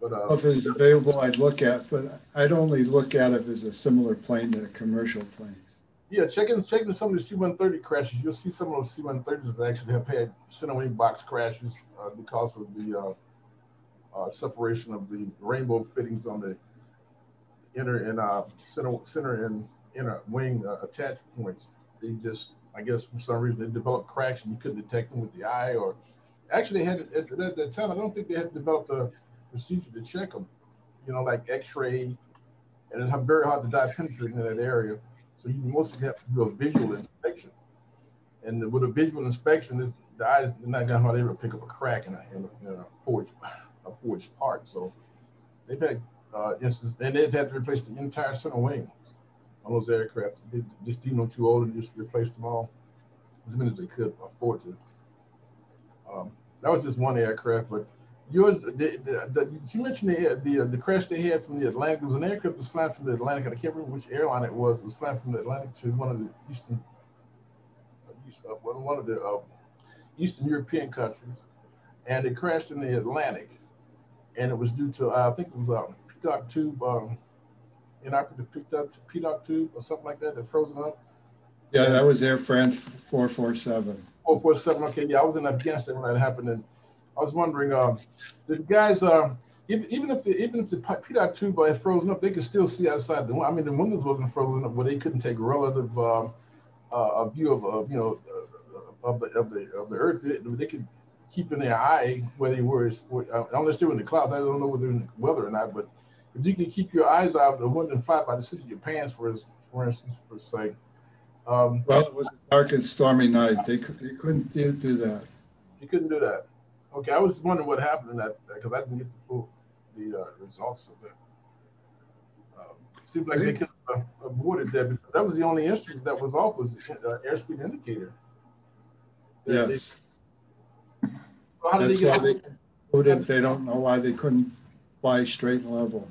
S1: But uh, if it's available, I'd look at, but I'd only look at it as a similar plane to commercial planes.
S3: Yeah, checking checking some of the C-130 crashes, you'll see some of those C-130s that actually have had center wing box crashes uh, because of the uh, uh, separation of the rainbow fittings on the inner and uh, center center and inner wing uh, attach points. They just I guess for some reason they developed cracks and you couldn't detect them with the eye, or actually they had at, at that time I don't think they had developed a procedure to check them, you know, like X-ray, and it's very hard to dive penetrate in that area. So you mostly have to do a visual inspection, and with a visual inspection, this, the eyes are not gonna hardly ever pick up a crack in a, in a, in a forged a forged part. So they've had uh, instances, and they've had to replace the entire center wing on those aircraft. They just deemed them too old and just replaced them all as many as they could afford to. Um, that was just one aircraft, but yours, the, the, the, you mentioned the, the the crash they had from the Atlantic. There was an aircraft that was flying from the Atlantic. I can't remember which airline it was. It was flying from the Atlantic to one of the eastern, uh, uh one of the uh, Eastern European countries, and it crashed in the Atlantic, and it was due to uh, I think it was a pitot tube. Um, inoperative picked up pitot tube or something like that that frozen up?
S1: Yeah, that was Air France 447.
S3: 447. Okay, yeah, I was in Afghanistan when that happened, and I was wondering, um, the guys, uh, even if the, even if the pitot tube had frozen up, they could still see outside the. I mean, the windows wasn't frozen up, but they couldn't take a relative uh, uh, a view of, uh, you know, uh, of the of the of the Earth. They, they could keep in their eye where they were, uh, unless they were in the clouds. I don't know whether in the weather or not, but if you can keep your eyes out of one and five by the seat of your pants, for for instance, for say.
S1: Um, well, it was a dark and stormy night. They, they couldn't do, do that.
S3: You couldn't do that. Okay, I was wondering what happened in that because I didn't get the full the uh, results of it. Um, seems like they could have uh, avoided that because that was the only instrument that was off was the uh, airspeed indicator.
S1: Yes. They, how did That's they get? Why they, they don't know why they couldn't fly straight and level.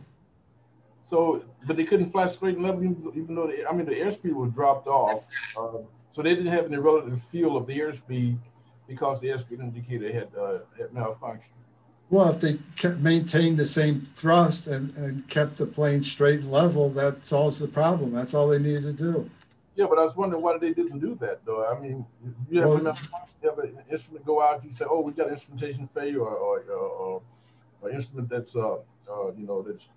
S3: So, but they couldn't fly straight and level, even though I mean the airspeed was dropped off. Uh, so they didn't have any relative feel of the airspeed because the airspeed indicator had uh, had malfunctioned.
S1: Well, if they kept, maintained the same thrust and, and kept the plane straight and level, that solves the problem. That's all they needed to do.
S3: Yeah, but I was wondering why they didn't do that though. I mean, you have,
S1: Well,
S3: you have an instrument go out, you say, "Oh, we got instrumentation failure," or, or, or, or an instrument that's uh, uh, you know that's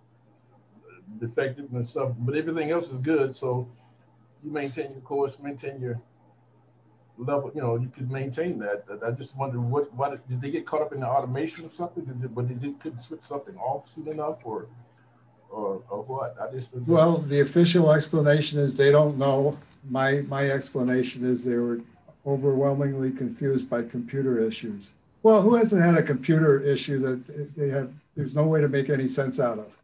S3: defective and stuff, but everything else is good. So you maintain your course, maintain your level. You know, you could maintain that. I just wonder what what did they get caught up in the automation or something? Did they, but they did, couldn't switch something off soon enough, or or or what? I just
S1: Well, the official explanation is they don't know. My, my explanation is they were overwhelmingly confused by computer issues. Well, who hasn't had a computer issue that they have, there's no way to make any sense out of?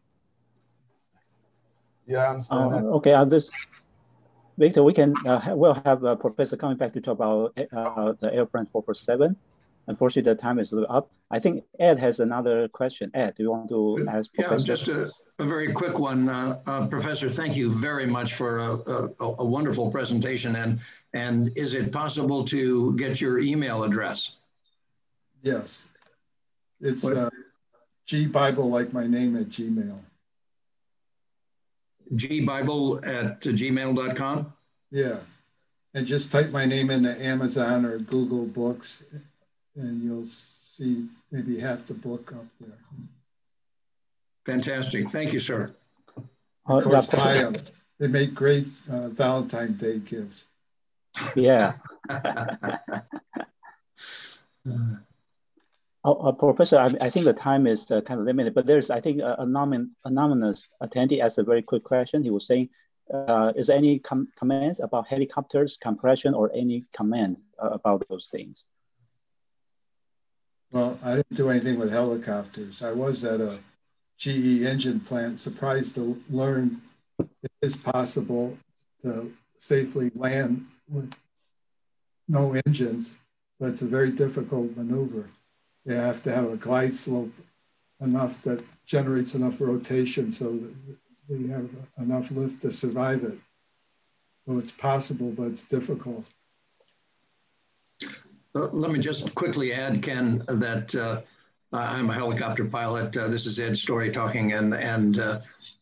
S3: Yeah, I understand
S2: Uh, okay, I'll just, Victor, we can, uh, we'll have uh, Professor coming back to talk about uh, the Air France 447. Unfortunately, the time is up. I think Ed has another question. Ed, do you want to ask
S6: Yeah,
S2: Professor?
S6: just a, a very quick one. Uh, uh, Professor, thank you very much for a, a, a wonderful presentation. And, and is it possible to get your email address?
S1: Yes. It's uh, G Bible like my name at Gmail.
S6: Gbible at gmail.com?
S1: Yeah. And just type my name into Amazon or Google Books and you'll see maybe half the book up there.
S6: Fantastic. Thank you, sir.
S2: Uh,
S1: Of course,
S2: yeah,
S1: buy them. They make great uh, Valentine's Day gifts.
S2: Yeah. Uh, uh, Professor, I, I think the time is uh, kind of limited, but there's, I think, a, a anonymous attendee asked a very quick question. He was saying, uh, is there any com comments about helicopters, compression, or any comment uh, about those things?
S1: Well, I didn't do anything with helicopters. I was at a GE engine plant, surprised to learn it is possible to safely land with no engines, but it's a very difficult maneuver. You have to have a glide slope enough that generates enough rotation so that you have enough lift to survive it. So it's possible, but it's difficult.
S6: Uh, Let me just quickly add, Ken, that uh, I'm a helicopter pilot. Uh, this is Ed Story talking, and and uh,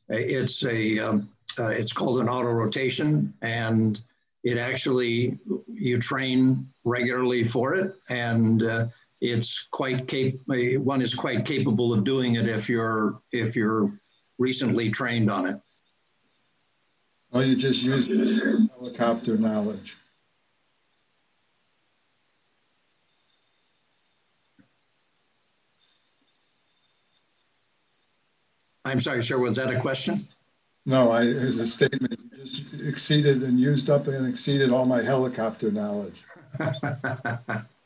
S6: it's a um, uh, it's called an auto rotation, and it actually you train regularly for it, and uh, it's quite cap- one is quite capable of doing it if you're if you're recently trained on it.
S1: Well, you just use helicopter knowledge.
S6: I'm sorry, sir. Was that a question?
S1: No, I, as a statement, you just exceeded and used up and exceeded all my helicopter knowledge.